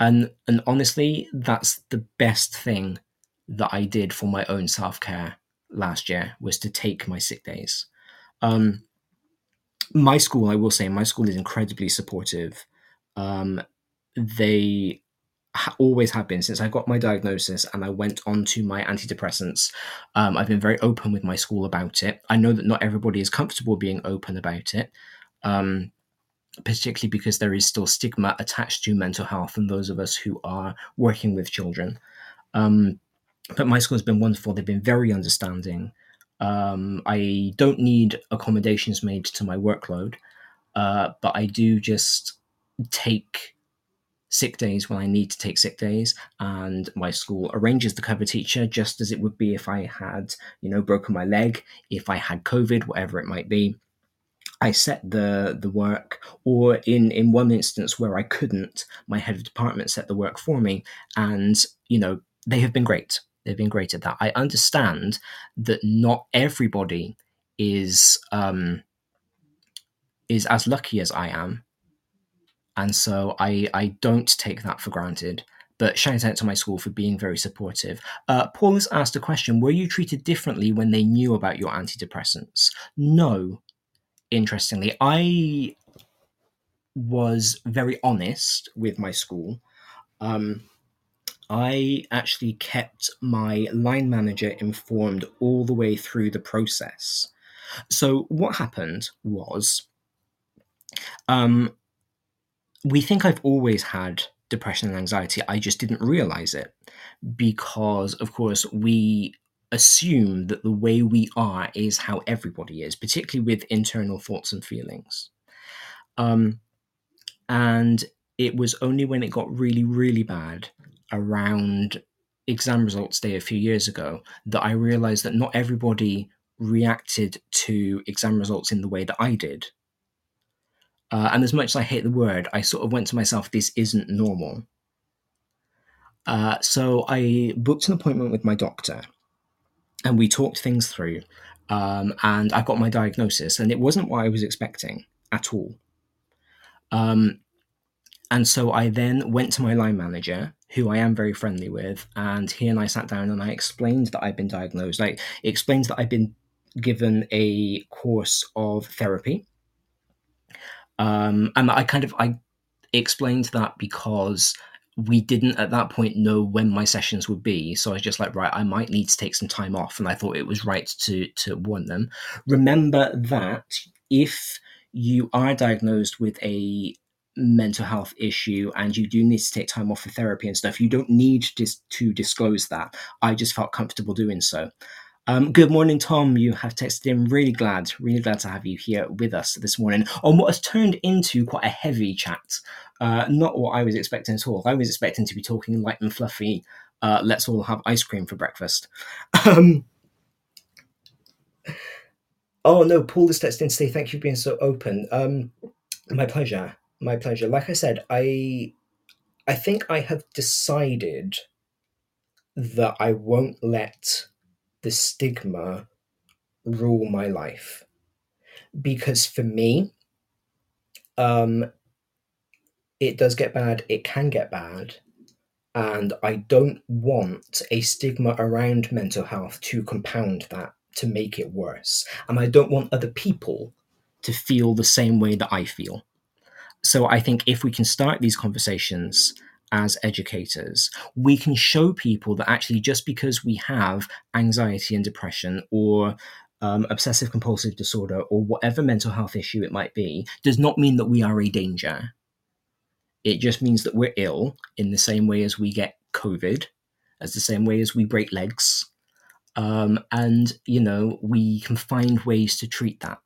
And and honestly, that's the best thing that I did for my own self-care last year was to take my sick days. Um, my school, I will say, my school is incredibly supportive. Um, they always have been since I got my diagnosis and I went on to my antidepressants. Um, I've been very open with my school about it. I know that not everybody is comfortable being open about it, um, particularly because there is still stigma attached to mental health and those of us who are working with children. Um, but my school has been wonderful. They've been very understanding. Um, I don't need accommodations made to my workload, uh, but I do just take sick days when I need to take sick days, and my school arranges the cover teacher just as it would be if I had, you know, broken my leg, if I had COVID, whatever it might be. I set the the work, or in in one instance where I couldn't, my head of department set the work for me, and you know they have been great. They've been great at that. I understand that not everybody is um, is as lucky as I am and so I I don't take that for granted. But shout out to my school for being very supportive. Uh, Paul has asked a question: Were you treated differently when they knew about your antidepressants? No. Interestingly, I was very honest with my school. Um, I actually kept my line manager informed all the way through the process. So what happened was, um, we think I've always had depression and anxiety. I just didn't realize it because, of course, we assume that the way we are is how everybody is, particularly with internal thoughts and feelings. Um, and it was only when it got really, really bad around exam results day a few years ago that I realized that not everybody reacted to exam results in the way that I did. Uh, and as much as I hate the word, I sort of went to myself, this isn't normal. Uh, so I booked an appointment with my doctor and we talked things through. Um, and I got my diagnosis, and it wasn't what I was expecting at all. Um, and so I then went to my line manager, who I am very friendly with, and he and I sat down and I explained that I'd been diagnosed. I explained that I'd been given a course of therapy um, and I kind of I explained that because we didn't at that point know when my sessions would be. So i was just like right i might need to take some time off. And i thought it was right to to warn them. Remember that if you are diagnosed with a mental health issue and you do need to take time off for therapy and stuff you don't need to, to disclose that. I just felt comfortable doing so um, good morning, Tom. You have texted in. Really glad, really glad to have you here with us this morning on what has turned into quite a heavy chat. Uh, not what I was expecting at all. I was expecting to be talking light and fluffy. Uh, let's all have ice cream for breakfast. Um, oh no, Paul is texting to say thank you for being so open. Um, my pleasure. My pleasure. Like I said, I I think I have decided that I won't let the stigma rule my life. Because for me um it does get bad it can get bad and i don't want a stigma around mental health to compound that to make it worse. And i don't want other people to feel the same way that i feel. So I think if we can start these conversations as educators, we can show people that actually just because we have anxiety and depression or um, obsessive compulsive disorder or whatever mental health issue it might be does not mean that we are a danger. It just means that we're ill in the same way as we get COVID, as the same way as we break legs. Um, and, you know, we can find ways to treat that.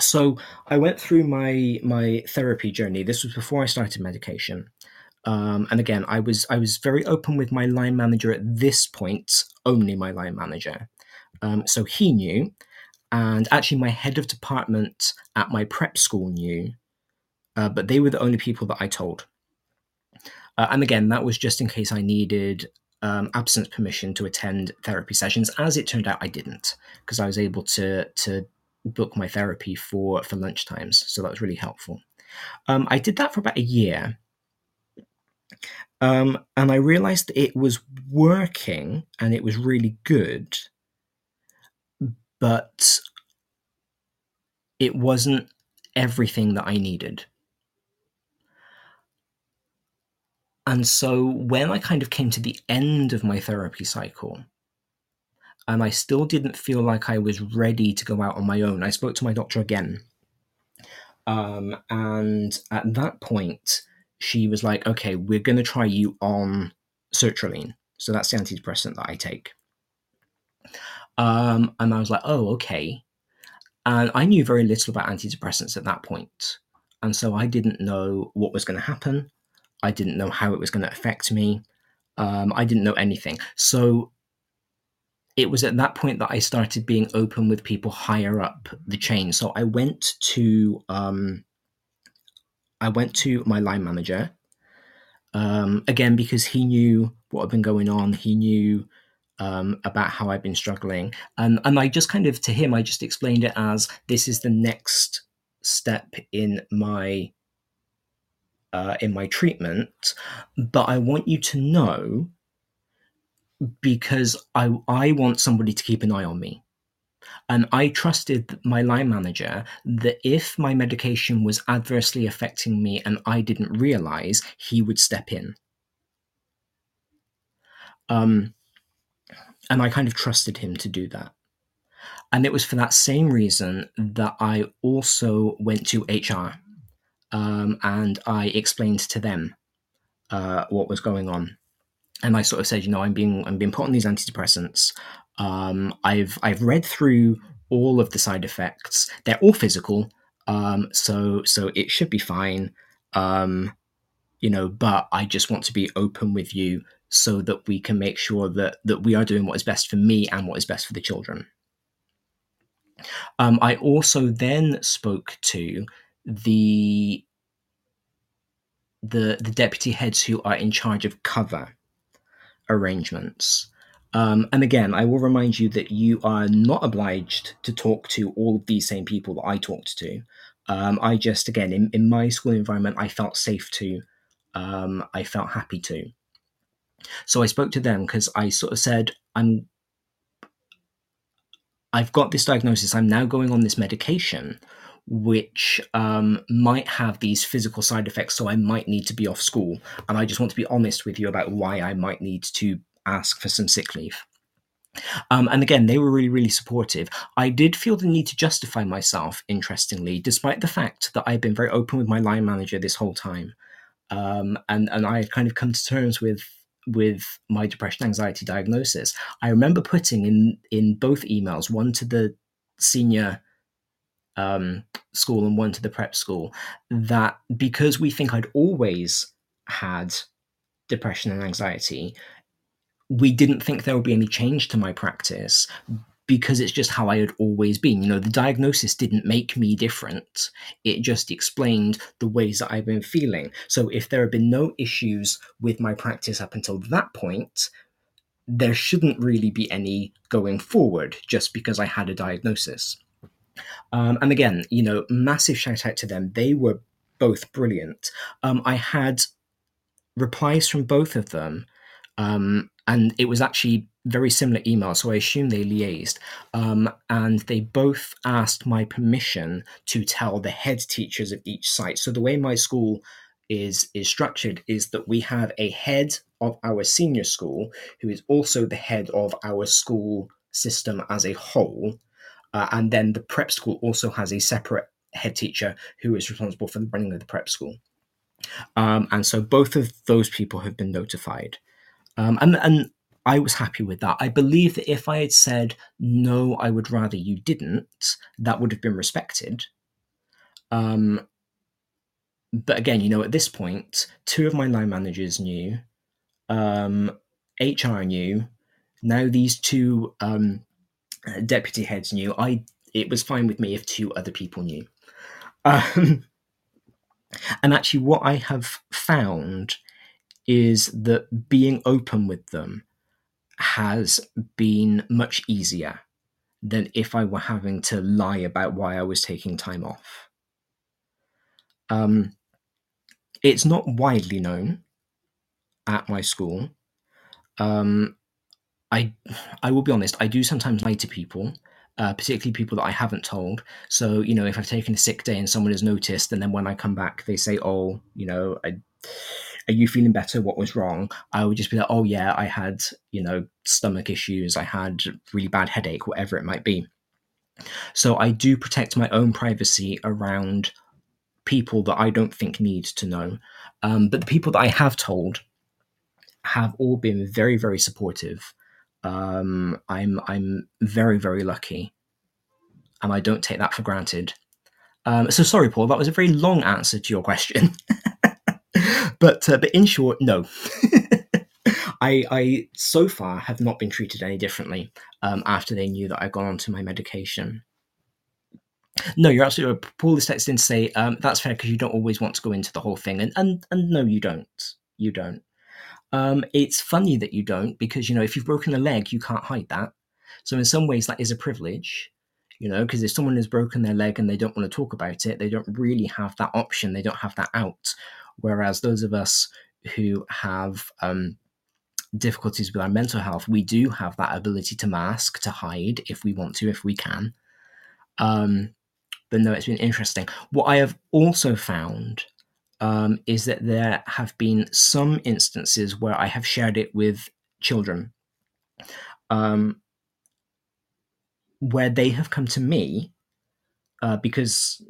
So I went through my my therapy journey. This was before I started medication. Um, and again, I was I was very open with my line manager at this point, only my line manager. Um, so he knew, and actually my head of department at my prep school knew, uh, but they were the only people that I told. Uh, and again, that was just in case I needed um, absence permission to attend therapy sessions. As it turned out, I didn't because I was able to to book my therapy for for lunch times, so that was really helpful. Um, I did that for about a year, um, and I realized it was working and it was really good, but it wasn't everything that I needed. And so when I kind of came to the end of my therapy cycle, and I still didn't feel like I was ready to go out on my own, I spoke to my doctor again. Um, and at that point, she was like, okay, we're going to try you on sertraline. So that's the antidepressant that I take. Um, and I was like, oh, okay. And I knew very little about antidepressants at that point. And so I didn't know what was going to happen. I didn't know how it was going to affect me. Um, I didn't know anything. So it was at that point that I started being open with people higher up the chain. So I went to um, I went to my line manager um, again because he knew what had been going on. He knew um, about how I'd been struggling, and and I just kind of to him I just explained it as this is the next step in my uh, in my treatment, but I want you to know because I I want somebody to keep an eye on me. And I trusted my line manager that if my medication was adversely affecting me and I didn't realize, he would step in. Um, and I kind of trusted him to do that. And it was for that same reason that I also went to HR um, and I explained to them uh, what was going on and I sort of said, you know, I'm being I'm being put on these antidepressants. Um, I've I've read through all of the side effects. They're all physical, um, so so it should be fine. Um, you know, but I just want to be open with you so that we can make sure that that we are doing what is best for me and what is best for the children. Um, I also then spoke to the the the deputy heads who are in charge of cover arrangements. Um, and again, I will remind you that you are not obliged to talk to all of these same people that I talked to. Um, I just, again, in, in my school environment, I felt safe to. Um, I felt happy to. So I spoke to them because I sort of said, I'm I've got this diagnosis. I'm now going on this medication which um, might have these physical side effects. So I might need to be off school. And I just want to be honest with you about why I might need to ask for some sick leave. Um, and again, they were really, really supportive. I did feel the need to justify myself, interestingly, despite the fact that I've been very open with my line manager this whole time. Um, and, and I had kind of come to terms with with my depression anxiety diagnosis. I remember putting in in both emails, one to the senior um, school and one to the prep school that because we think I'd always had depression and anxiety, we didn't think there would be any change to my practice because it's just how I had always been. You know, the diagnosis didn't make me different. It just explained the ways that I've been feeling. So if there have been no issues with my practice up until that point, there shouldn't really be any going forward just because I had a diagnosis. Um, and again, you know, massive shout out to them. They were both brilliant. Um, I had replies from both of them, um, and it was actually very similar email, so I assume they liaised. Um, and they both asked my permission to tell the head teachers of each site. So the way my school is is structured is that we have a head of our senior school who is also the head of our school system as a whole, uh, and then the prep school also has a separate head teacher who is responsible for the running of the prep school. Um, and so both of those people have been notified. Um, and, and I was happy with that. I believe that if I had said, no, I would rather you didn't, that would have been respected. Um, but again, you know, at this point, two of my line managers knew, um, HR knew, now these two um, deputy heads knew. I it was fine with me if two other people knew. Um, and actually, what I have found is that being open with them has been much easier than if I were having to lie about why I was taking time off. Um, it's not widely known at my school. Um, I I will be honest. I do sometimes lie to people, uh, particularly people that I haven't told. So you know, if I've taken a sick day and someone has noticed, and then when I come back, they say, "Oh, you know, I, are you feeling better? What was wrong?" I would just be like, "Oh yeah, I had you know stomach issues. I had really bad headache, whatever it might be." So I do protect my own privacy around people that I don't think need to know. Um, but the people that I have told have all been very, very supportive. Um, I'm I'm very, very lucky, and I don't take that for granted. Um, so sorry, Paul, that was a very long answer to your question. but uh, but in short, no. I, I so far have not been treated any differently um, after they knew that I'd gone on to my medication. No, you're absolutely right. Paul is texting to say um, that's fair because you don't always want to go into the whole thing, and and and no, you don't. You don't. Um, it's funny that you don't because you know if you've broken a leg, you can't hide that. So in some ways, that is a privilege, you know, because if someone has broken their leg and they don't want to talk about it, they don't really have that option. They don't have that out. Whereas those of us who have um, difficulties with our mental health, we do have that ability to mask, to hide if we want to, if we can. Um, but no, it's been interesting. What I have also found um, is that there have been some instances where I have shared it with children, um, where they have come to me uh, because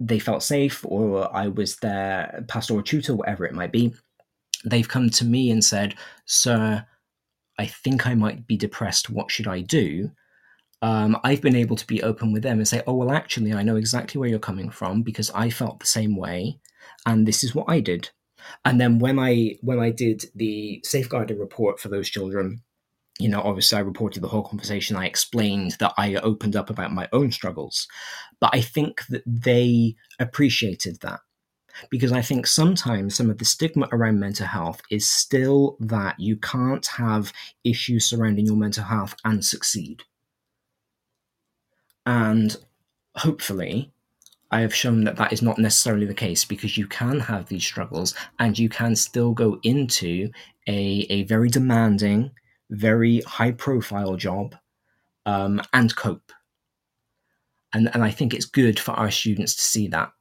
they felt safe, or I was their pastoral tutor, whatever it might be. They've come to me and said, "Sir, I think I might be depressed. What should I do?" um, I've been able to be open with them and say, oh, well, actually, I know exactly where you're coming from because I felt the same way, and this is what I did. And then when I when I did the safeguarding report for those children, you know, obviously I reported the whole conversation. I explained that I opened up about my own struggles, but I think that they appreciated that because I think sometimes some of the stigma around mental health is still that you can't have issues surrounding your mental health and succeed and hopefully, I have shown that that is not necessarily the case because you can have these struggles and you can still go into a, a very demanding, very high profile job um, and cope. And, and I think it's good for our students to see that.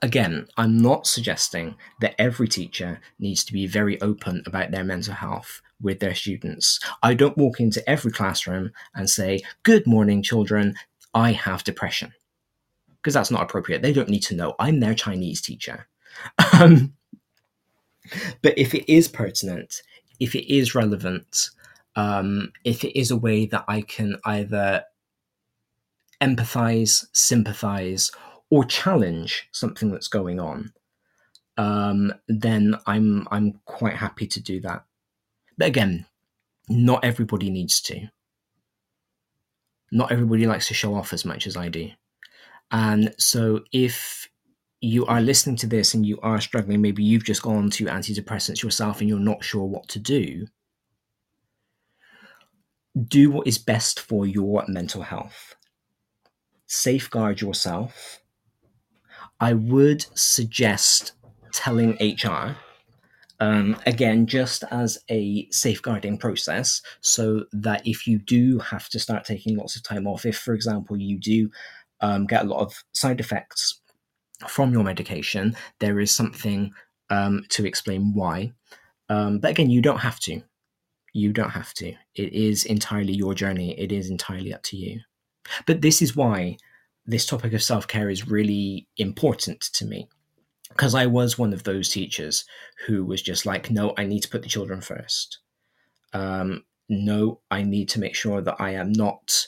Again, I'm not suggesting that every teacher needs to be very open about their mental health with their students. I don't walk into every classroom and say, Good morning, children. I have depression. Because that's not appropriate. They don't need to know. I'm their Chinese teacher. Um, but if it is pertinent, if it is relevant, um, if it is a way that I can either empathize, sympathize, or challenge something that's going on, um, then I'm I'm quite happy to do that. But again, not everybody needs to not everybody likes to show off as much as I do. And so if you are listening to this and you are struggling, maybe you've just gone to antidepressants yourself and you're not sure what to do, do what is best for your mental health. Safeguard yourself. I would suggest telling HR Um, again, just as a safeguarding process, so that if you do have to start taking lots of time off, if, for example, you do um, get a lot of side effects from your medication, there is something um, to explain why. Um, but again, you don't have to. You don't have to. It is entirely your journey, it is entirely up to you. But this is why this topic of self care is really important to me because I was one of those teachers who was just like, no, I need to put the children first. Um, no, I need to make sure that I am not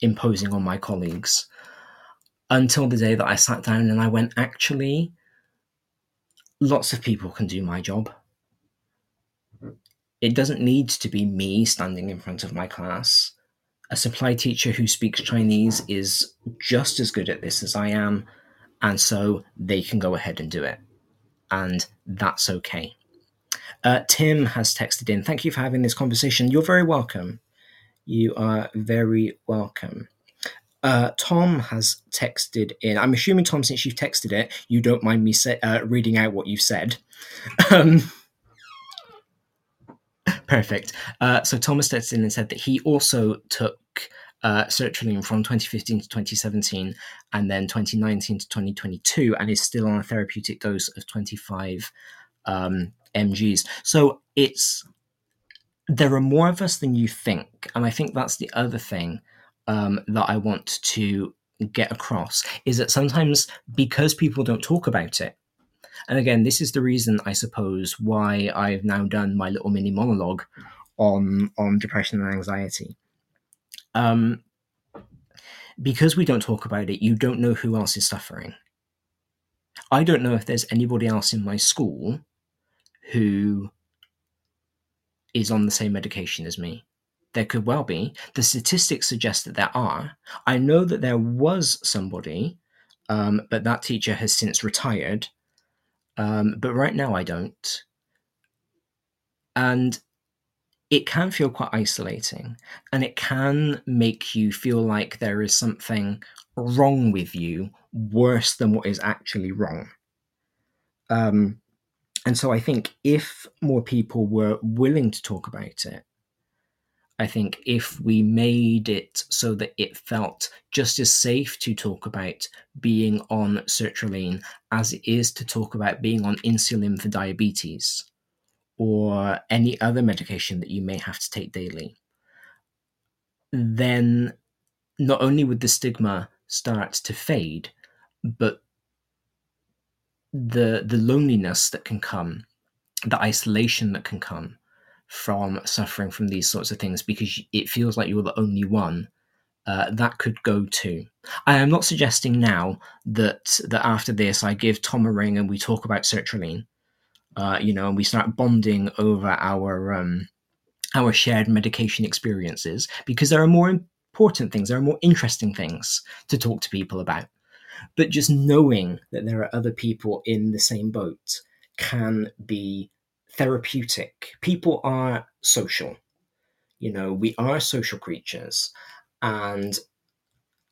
imposing on my colleagues. Until the day that I sat down and I went, actually, lots of people can do my job. It doesn't need to be me standing in front of my class. A supply teacher who speaks Chinese is just as good at this as I am and so they can go ahead and do it. And that's okay. Uh, Tim has texted in. Thank you for having this conversation. You're very welcome. You are very welcome. Uh, Tom has texted in. I'm assuming, Tom, since you've texted it, you don't mind me say, uh, reading out what you've said. Um, perfect. Uh, so Thomas texted in and said that he also took uh, sertraline from 2015 to 2017 and then 2019 to 2022 and is still on a therapeutic dose of 25 um, mgs. So it's there are more of us than you think, and I think that's the other thing um, that I want to get across is that sometimes because people don't talk about it, and again, this is the reason I suppose why I've now done my little mini monologue on on depression and anxiety um, because we don't talk about it, you don't know who else is suffering. I don't know if there's anybody else in my school who is on the same medication as me. There could well be. The statistics suggest that there are. I know that there was somebody, um, but that teacher has since retired. Um, but right now, I don't. And it can feel quite isolating and it can make you feel like there is something wrong with you worse than what is actually wrong. Um, and so I think if more people were willing to talk about it, I think if we made it so that it felt just as safe to talk about being on sertraline as it is to talk about being on insulin for diabetes, or any other medication that you may have to take daily, then not only would the stigma start to fade, but the the loneliness that can come, the isolation that can come from suffering from these sorts of things because it feels like you're the only one uh, that could go to. I am not suggesting now that that after this I give Tom a ring and we talk about sertraline uh, you know, and we start bonding over our um, our shared medication experiences because there are more important things, there are more interesting things to talk to people about. But just knowing that there are other people in the same boat can be therapeutic. People are social. You know, we are social creatures. And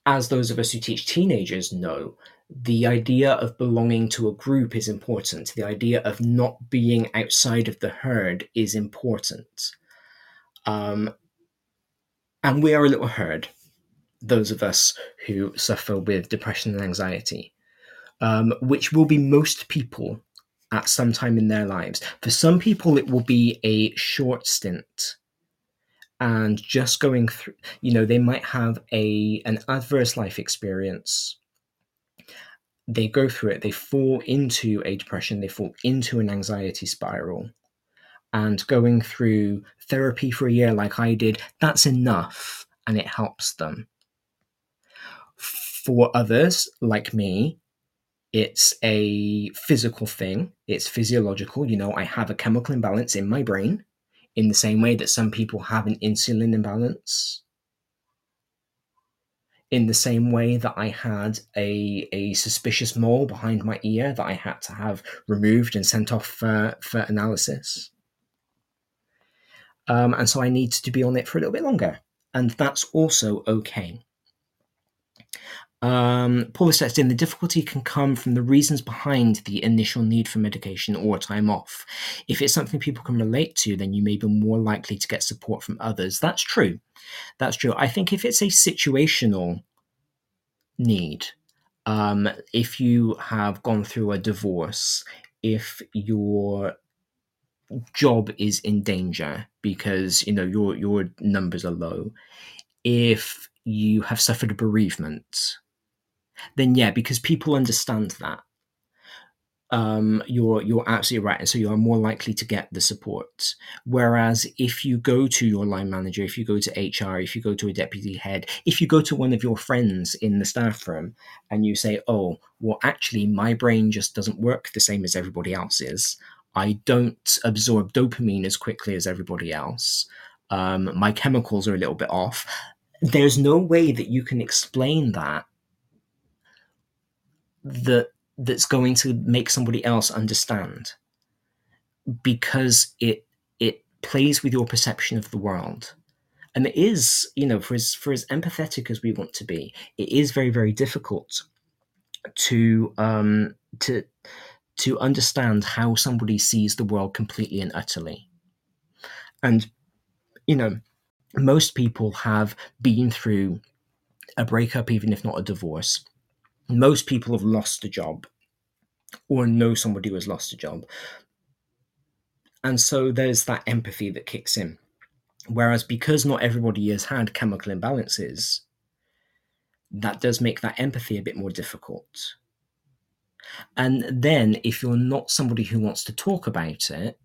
as those of us who teach teenagers know, the idea of belonging to a group is important. The idea of not being outside of the herd is important. Um, and we are a little herd, those of us who suffer with depression and anxiety, um, which will be most people at some time in their lives. For some people, it will be a short stint. And just going through, you know, they might have a an adverse life experience they go through it, they fall into a depression, they fall into an anxiety spiral. And going through therapy for a year, like I did, that's enough and it helps them. For others, like me, it's a physical thing, it's physiological. You know, I have a chemical imbalance in my brain in the same way that some people have an insulin imbalance in the same way that I had a, a suspicious mole behind my ear that I had to have removed and sent off for, for analysis. Um, and so I needed to be on it for a little bit longer. And that's also okay. Um, Paula steps in. The difficulty can come from the reasons behind the initial need for medication or time off. If it's something people can relate to, then you may be more likely to get support from others. That's true. That's true. I think if it's a situational need, um, if you have gone through a divorce, if your job is in danger because you know your your numbers are low, if you have suffered a bereavement, then yeah, because people understand that. Um, you're you're absolutely right, and so you are more likely to get the support. Whereas if you go to your line manager, if you go to HR, if you go to a deputy head, if you go to one of your friends in the staff room, and you say, "Oh, well, actually, my brain just doesn't work the same as everybody else's. I don't absorb dopamine as quickly as everybody else. Um, my chemicals are a little bit off." There's no way that you can explain that that that's going to make somebody else understand. Because it it plays with your perception of the world. And it is you know for as for as empathetic as we want to be it is very very difficult to um to to understand how somebody sees the world completely and utterly. And you know most people have been through a breakup even if not a divorce most people have lost a job or know somebody who has lost a job. And so there's that empathy that kicks in. Whereas because not everybody has had chemical imbalances, that does make that empathy a bit more difficult. And then if you're not somebody who wants to talk about it,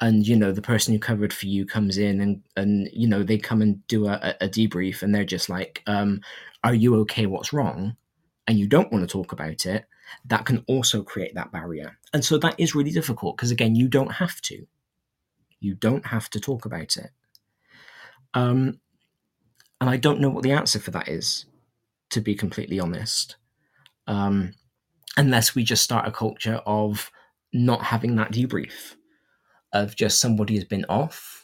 and you know the person who covered for you comes in and and you know they come and do a, a debrief and they're just like um, are you okay what's wrong and you don't want to talk about it that can also create that barrier. And so that is really difficult because again you don't have to. You don't have to talk about it. Um, and i don't know what the answer for that is to be completely honest um, unless we just start a culture of not having that debrief of just somebody has been off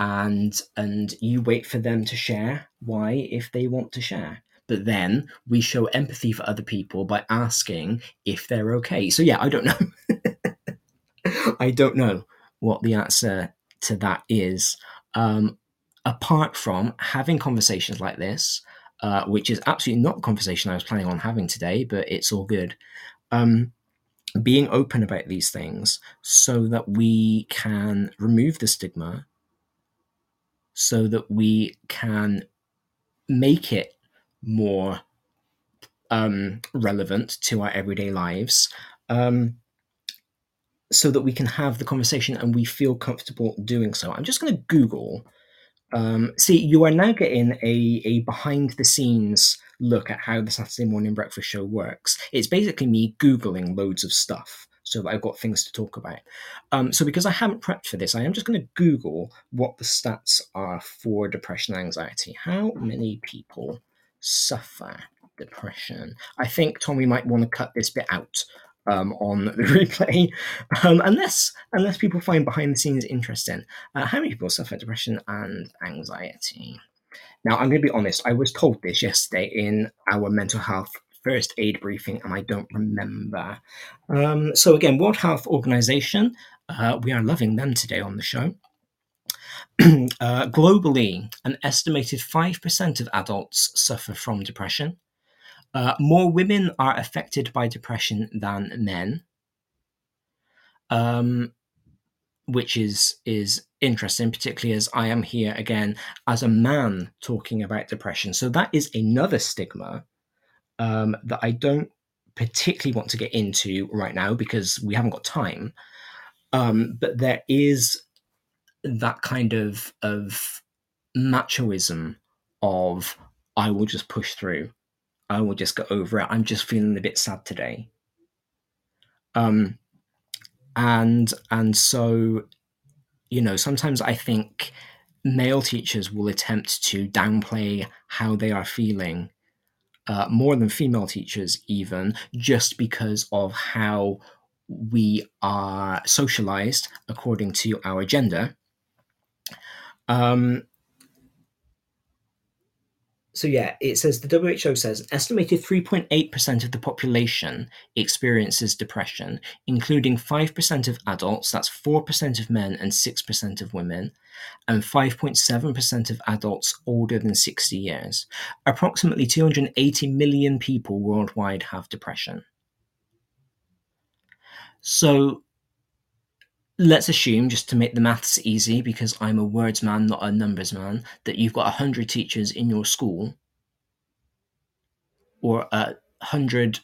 and and you wait for them to share why if they want to share. But then we show empathy for other people by asking if they're okay. So yeah i don't know. I don't know what the answer to that is. Um, apart from having conversations like this uh, which is absolutely not a conversation i was planning on having today but it's all good. Um, being open about these things so that we can remove the stigma, so that we can make it more um, relevant to our everyday lives, um, so that we can have the conversation and we feel comfortable doing so. I'm just going to Google. Um, see, you are now getting a, a behind the scenes look at how the Saturday morning breakfast show works. It's basically me Googling loads of stuff so I've got things to talk about. Um, so, because I haven't prepped for this, I am just going to Google what the stats are for depression and anxiety. How many people suffer depression? I think, Tom, we might want to cut this bit out. Um, on the replay, um, unless unless people find behind the scenes interesting. Uh, how many people suffer depression and anxiety? Now, I'm going to be honest, I was told this yesterday in our mental health first aid briefing, and I don't remember. Um, so, again, World Health Organization, uh, we are loving them today on the show. uh, globally, an estimated 5% of adults suffer from depression. Uh, more women are affected by depression than men. Um, which is is interesting, particularly as I am here again as a man talking about depression. So that is another stigma um, that I don't particularly want to get into right now because we haven't got time. Um, but there is that kind of of machoism of I will just push through. I will just get over it. I'm just feeling a bit sad today. Um, and and so you know sometimes i think male teachers will attempt to downplay how they are feeling uh, more than female teachers even just because of how we are socialized according to our gender. Um, so yeah, it says the WHO says estimated 3.8% of the population experiences depression, including 5% of adults, that's 4% of men and 6% of women, and 5.7% of adults older than 60 years. Approximately 280 million people worldwide have depression. So let's assume, just to make the maths easy, because I'm a words man, not a numbers man, that you've got 100 teachers in your school or a 100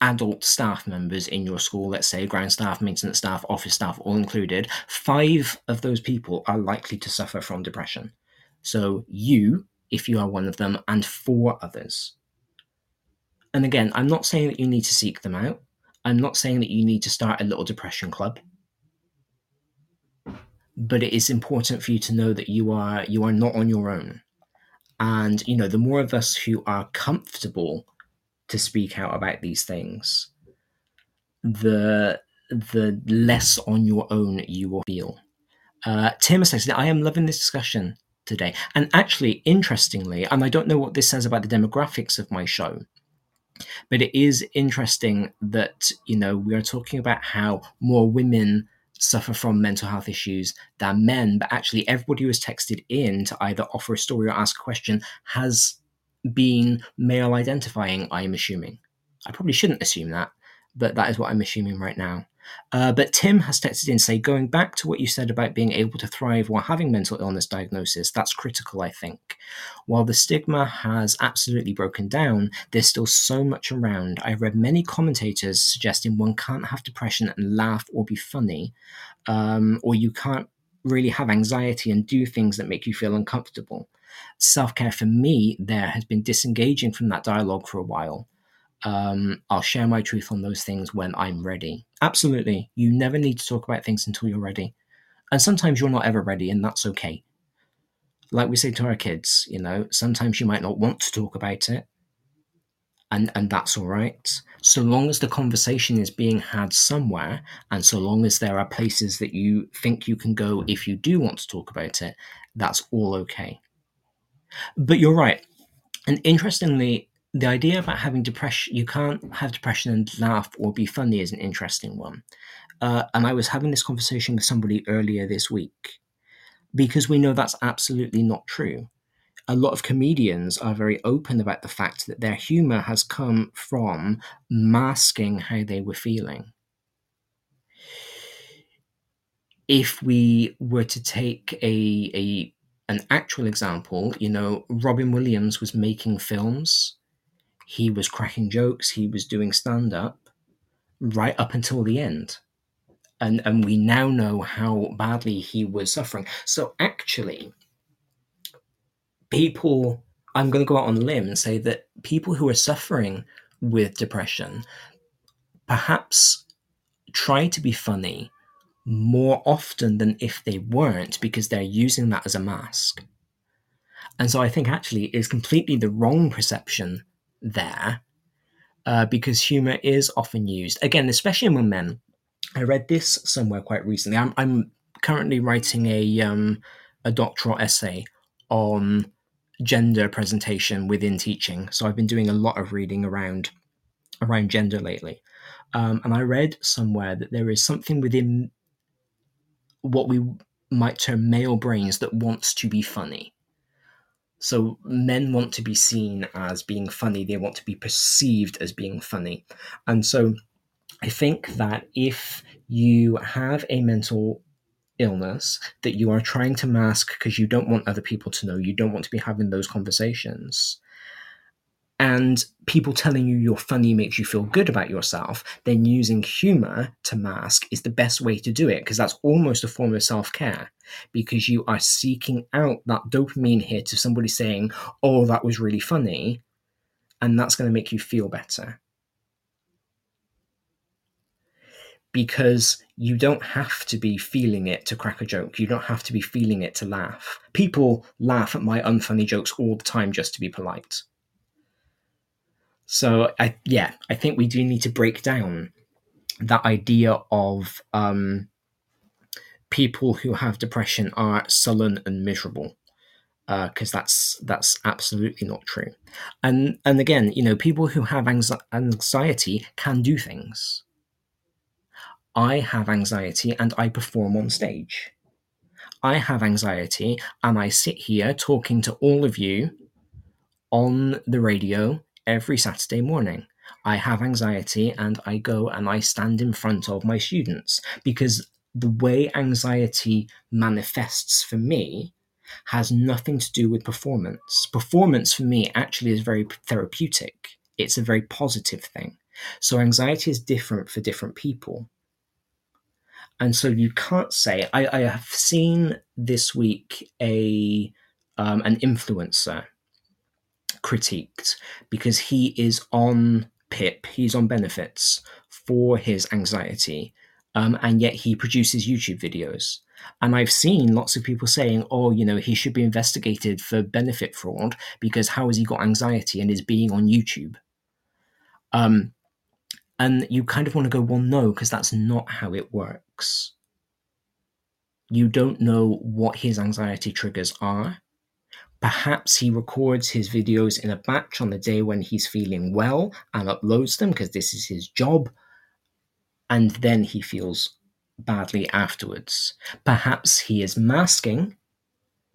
adult staff members in your school, let's say ground staff, maintenance staff, office staff, all included, five of those people are likely to suffer from depression. So you, if you are one of them, and four others. And again, I'm not saying that you need to seek them out. I'm not saying that you need to start a little depression club. But it is important for you to know that you are you are not on your own. And you know, the more of us who are comfortable to speak out about these things, the the less on your own you will feel. Uh, Tim says, I am loving this discussion today. And actually, interestingly, and I don't know what this says about the demographics of my show, but it is interesting that, you know, we are talking about how more women suffer from mental health issues than men, but actually everybody who has texted in to either offer a story or ask a question has been male identifying, I am assuming. I probably shouldn't assume that, but that is what I'm assuming right now. Uh, but Tim has texted in say, going back to what you said about being able to thrive while having mental illness diagnosis, that's critical, I think. While the stigma has absolutely broken down, there's still so much around. I read many commentators suggesting one can't have depression and laugh or be funny, um, or you can't really have anxiety and do things that make you feel uncomfortable. Self care for me there has been disengaging from that dialogue for a while. Um, I'll share my truth on those things when I'm ready. Absolutely. You never need to talk about things until you're ready. And sometimes you're not ever ready, and that's okay. Like we say to our kids, you know, sometimes you might not want to talk about it, and, and that's all right. So long as the conversation is being had somewhere, and so long as there are places that you think you can go if you do want to talk about it, that's all okay. But you're right. And interestingly, the idea about having depression, you can't have depression and laugh or be funny is an interesting one. Uh, and I was having this conversation with somebody earlier this week because we know that's absolutely not true. A lot of comedians are very open about the fact that their humor has come from masking how they were feeling. If we were to take a, a an actual example, you know, Robin Williams was making films he was cracking jokes, he was doing stand up right up until the end. And, and we now know how badly he was suffering. So, actually, people, I'm going to go out on a limb and say that people who are suffering with depression perhaps try to be funny more often than if they weren't because they're using that as a mask. And so I think actually is completely the wrong perception there uh, because humor is often used again, especially among men. I read this somewhere quite recently. I'm, I'm currently writing a um, a doctoral essay on gender presentation within teaching, so I've been doing a lot of reading around around gender lately. Um, and I read somewhere that there is something within what we might term male brains that wants to be funny. So men want to be seen as being funny, they want to be perceived as being funny. And so I think that if you have a mental illness that you are trying to mask because you don't want other people to know, you don't want to be having those conversations, and people telling you you're funny makes you feel good about yourself, then using humor to mask is the best way to do it because that's almost a form of self care because you are seeking out that dopamine hit of somebody saying, Oh, that was really funny. And that's going to make you feel better. Because you don't have to be feeling it to crack a joke. You don't have to be feeling it to laugh. People laugh at my unfunny jokes all the time just to be polite so I yeah, I think we do need to break down that idea of um, people who have depression are sullen and miserable. because uh, that's that's absolutely not true. And and again, you know, people who have anxiety can do things. I have anxiety and I perform on stage. I have anxiety and I sit here talking to all of you on the radio every Saturday morning. I have anxiety and I go and I stand in front of my students because the way anxiety manifests for me has nothing to do with performance. Performance for me actually is very therapeutic, it's a very positive thing. So anxiety is different for different people. And so you can't say, I, I have seen this week a um, an influencer critiqued because he is on PIP, he's on benefits for his anxiety, um, and yet he produces YouTube videos. And I've seen lots of people saying, oh, you know, he should be investigated for benefit fraud because how has he got anxiety and is being on YouTube? Um, and you kind of want to go, well, no, because that's not how it works. You don't know what his anxiety triggers are. Perhaps he records his videos in a batch on the day when he's feeling well and uploads them because this is his job. And then he feels badly afterwards. Perhaps he is masking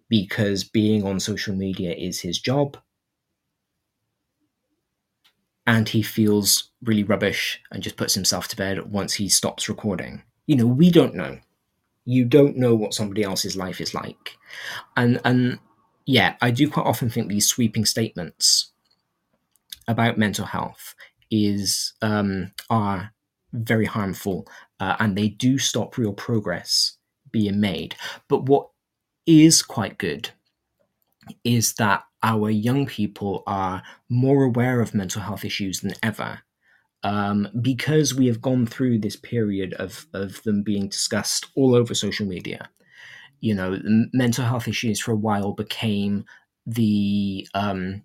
because being on social media is his job and he feels really rubbish and just puts himself to bed once he stops recording. You know, we don't know. You don't know what somebody else's life is like. And and yeah, I do quite often think these sweeping statements about mental health is um, are very harmful uh, and they do stop real progress being made. But what is quite good is that our young people are more aware of mental health issues than ever. Um, because we have gone through this period of, of them being discussed all over social media. You know, mental health issues for a while became the um,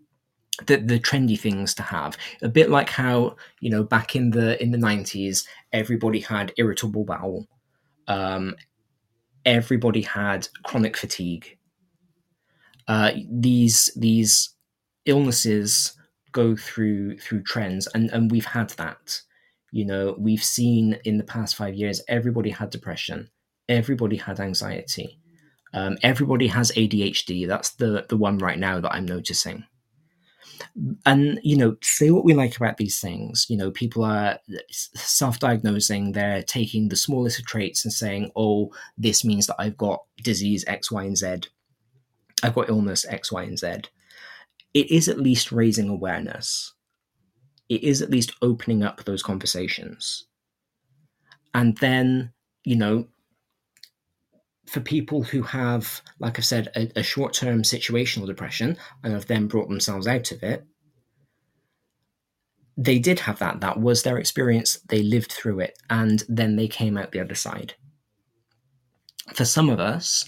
the, the trendy things to have. A bit like how you know back in the in the 90s everybody had irritable bowel um, everybody had chronic fatigue. Uh, these these illnesses go through through trends and and we've had that. You know we've seen in the past five years everybody had depression everybody had anxiety um, everybody has adhd that's the the one right now that i'm noticing. And you know say what we like about these things you know people are self-diagnosing they're taking the smallest of traits and saying oh this means that i've got disease x y and z. I've got illness x y and z. It is at least raising awareness. It is at least opening up those conversations. And then you know for people who have, like I've said, a, a short term situational depression and have then brought themselves out of it, they did have that. That was their experience. They lived through it and then they came out the other side. For some of us,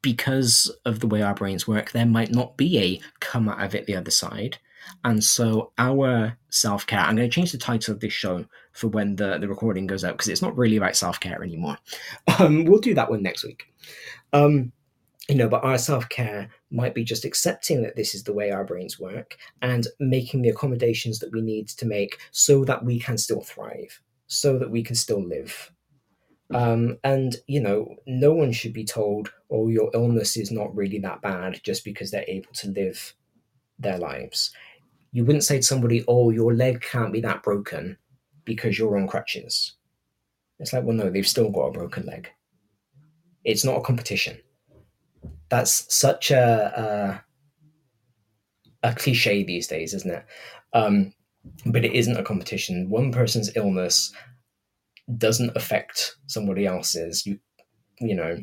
because of the way our brains work, there might not be a come out of it the other side. And so our self care, I'm going to change the title of this show for when the, the recording goes out because it's not really about self care anymore. Um, we'll do that one next week. Um, you know, but our self care might be just accepting that this is the way our brains work and making the accommodations that we need to make so that we can still thrive, so that we can still live. Um, and you know, no one should be told, "Oh, your illness is not really that bad," just because they're able to live their lives you wouldn't say to somebody, "Oh, your leg can't be that broken because you're on crutches." It's like, well, no, they've still got a broken leg. It's not a competition. That's such a a, a cliche these days, isn't it? Um, but it isn't a competition. One person's illness doesn't affect somebody else's. You, you know,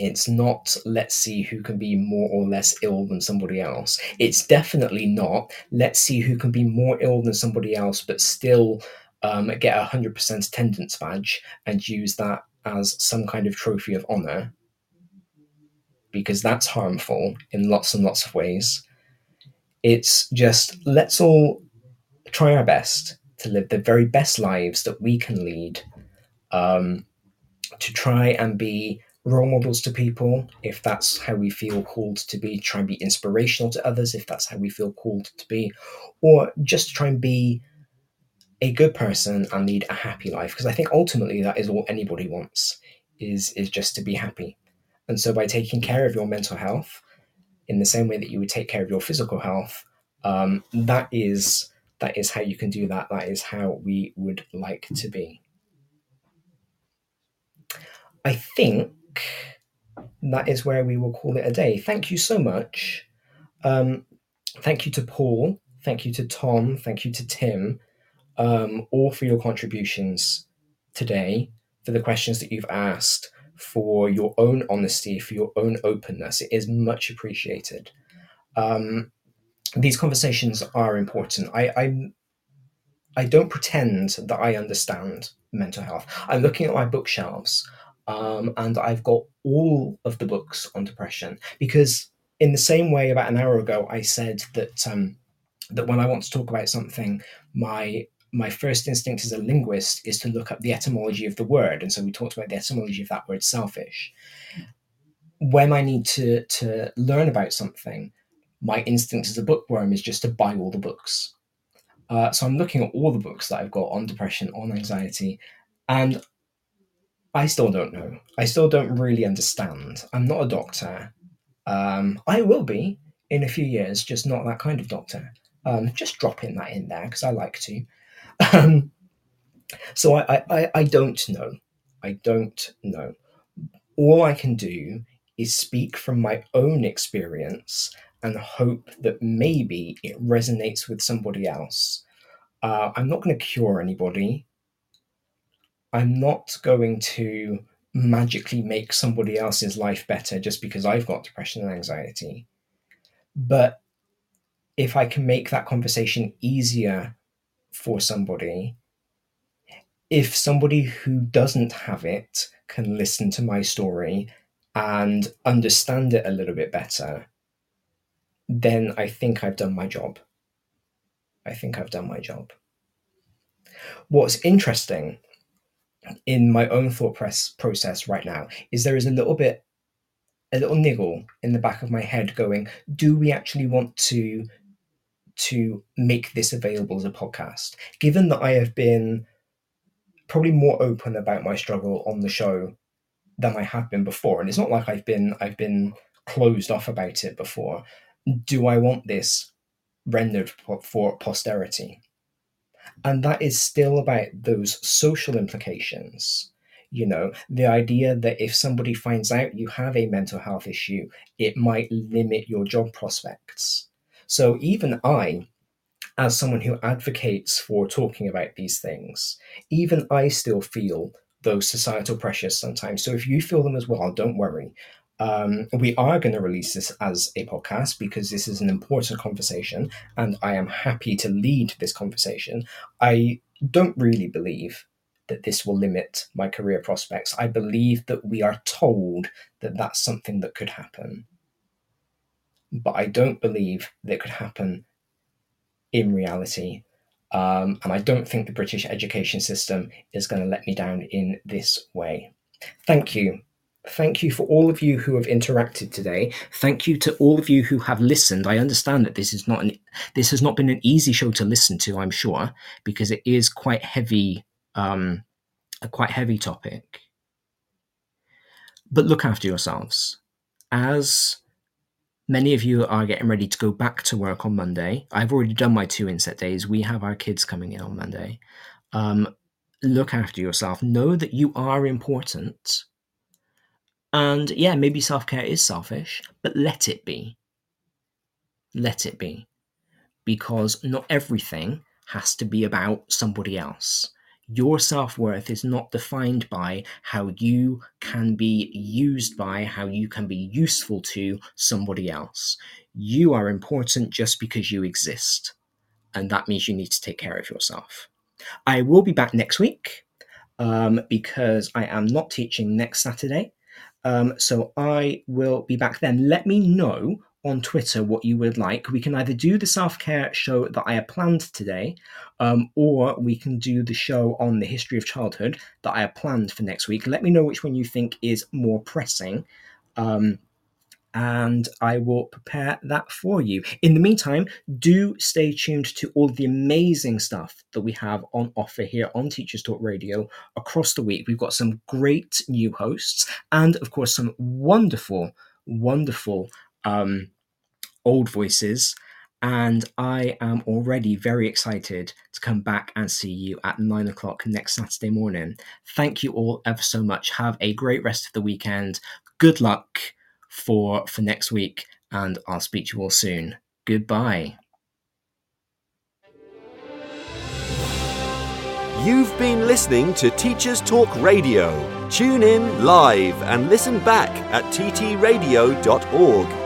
it's not let's see who can be more or less ill than somebody else. It's definitely not let's see who can be more ill than somebody else, but still um, get a 100% attendance badge and use that as some kind of trophy of honor, because that's harmful in lots and lots of ways. It's just let's all try our best to live the very best lives that we can lead, um, to try and be role models to people, if that's how we feel called to be, try and be inspirational to others, if that's how we feel called to be, or just try and be a good person and lead a happy life. Because I think ultimately that is all anybody wants is is just to be happy. And so by taking care of your mental health in the same way that you would take care of your physical health, um, that is that is how you can do that. That is how we would like to be. I think that is where we will call it a day. Thank you so much. Um, thank you to Paul. Thank you to Tom. Thank you to Tim, um, all for your contributions today, for the questions that you've asked, for your own honesty, for your own openness. It is much appreciated. Um, these conversations are important. I, I I don't pretend that I understand mental health. I'm looking at my bookshelves um, and I've got all of the books on depression because, in the same way, about an hour ago, I said that um, that when I want to talk about something, my my first instinct as a linguist is to look up the etymology of the word, and so we talked about the etymology of that word selfish. When I need to to learn about something, my instinct as a bookworm is just to buy all the books. Uh, so I'm looking at all the books that I've got on depression, on anxiety, and I still don't know. I still don't really understand. I'm not a doctor. Um, I will be in a few years, just not that kind of doctor. Um, just dropping that in there because I like to. Um, so I, I, I don't know. I don't know. All I can do is speak from my own experience and hope that maybe it resonates with somebody else. Uh, I'm not going to cure anybody. I'm not going to magically make somebody else's life better just because I've got depression and anxiety. But if I can make that conversation easier for somebody, if somebody who doesn't have it can listen to my story and understand it a little bit better, then I think I've done my job. I think I've done my job. What's interesting in my own thought press process right now is there is a little bit a little niggle in the back of my head going do we actually want to to make this available as a podcast given that i have been probably more open about my struggle on the show than i have been before and it's not like i've been i've been closed off about it before do i want this rendered for posterity and that is still about those social implications. You know, the idea that if somebody finds out you have a mental health issue, it might limit your job prospects. So even I, as someone who advocates for talking about these things, even I still feel those societal pressures sometimes. So if you feel them as well, don't worry. Um, we are going to release this as a podcast because this is an important conversation and I am happy to lead this conversation. I don't really believe that this will limit my career prospects. I believe that we are told that that's something that could happen. But I don't believe that could happen in reality. Um, and I don't think the British education system is going to let me down in this way. Thank you Thank you for all of you who have interacted today. Thank you to all of you who have listened. I understand that this is not an this has not been an easy show to listen to. I'm sure because it is quite heavy, um, a quite heavy topic. But look after yourselves. As many of you are getting ready to go back to work on Monday, I've already done my two inset days. We have our kids coming in on Monday. Um, look after yourself. Know that you are important and yeah, maybe self care is selfish, but let it be. Let it be. Because not everything has to be about somebody else. Your self worth is not defined by how you can be used by, how you can be useful to somebody else. You are important just because you exist. And that means you need to take care of yourself. I will be back next week um, because I am not teaching next Saturday. Um, so I will be back then. Let me know on Twitter what you would like. We can either do the self care show that I have planned today, um, or we can do the show on the history of childhood that I have planned for next week. Let me know which one you think is more pressing. Um, and I will prepare that for you. In the meantime, do stay tuned to all the amazing stuff that we have on offer here on Teachers Talk Radio across the week. We've got some great new hosts and, of course, some wonderful, wonderful um, old voices. And I am already very excited to come back and see you at nine o'clock next Saturday morning. Thank you all ever so much. Have a great rest of the weekend. Good luck for for next week, and I'll speak to you all soon. Goodbye.
You've been listening to Teachers Talk Radio. Tune in live and listen back at ttradio.org.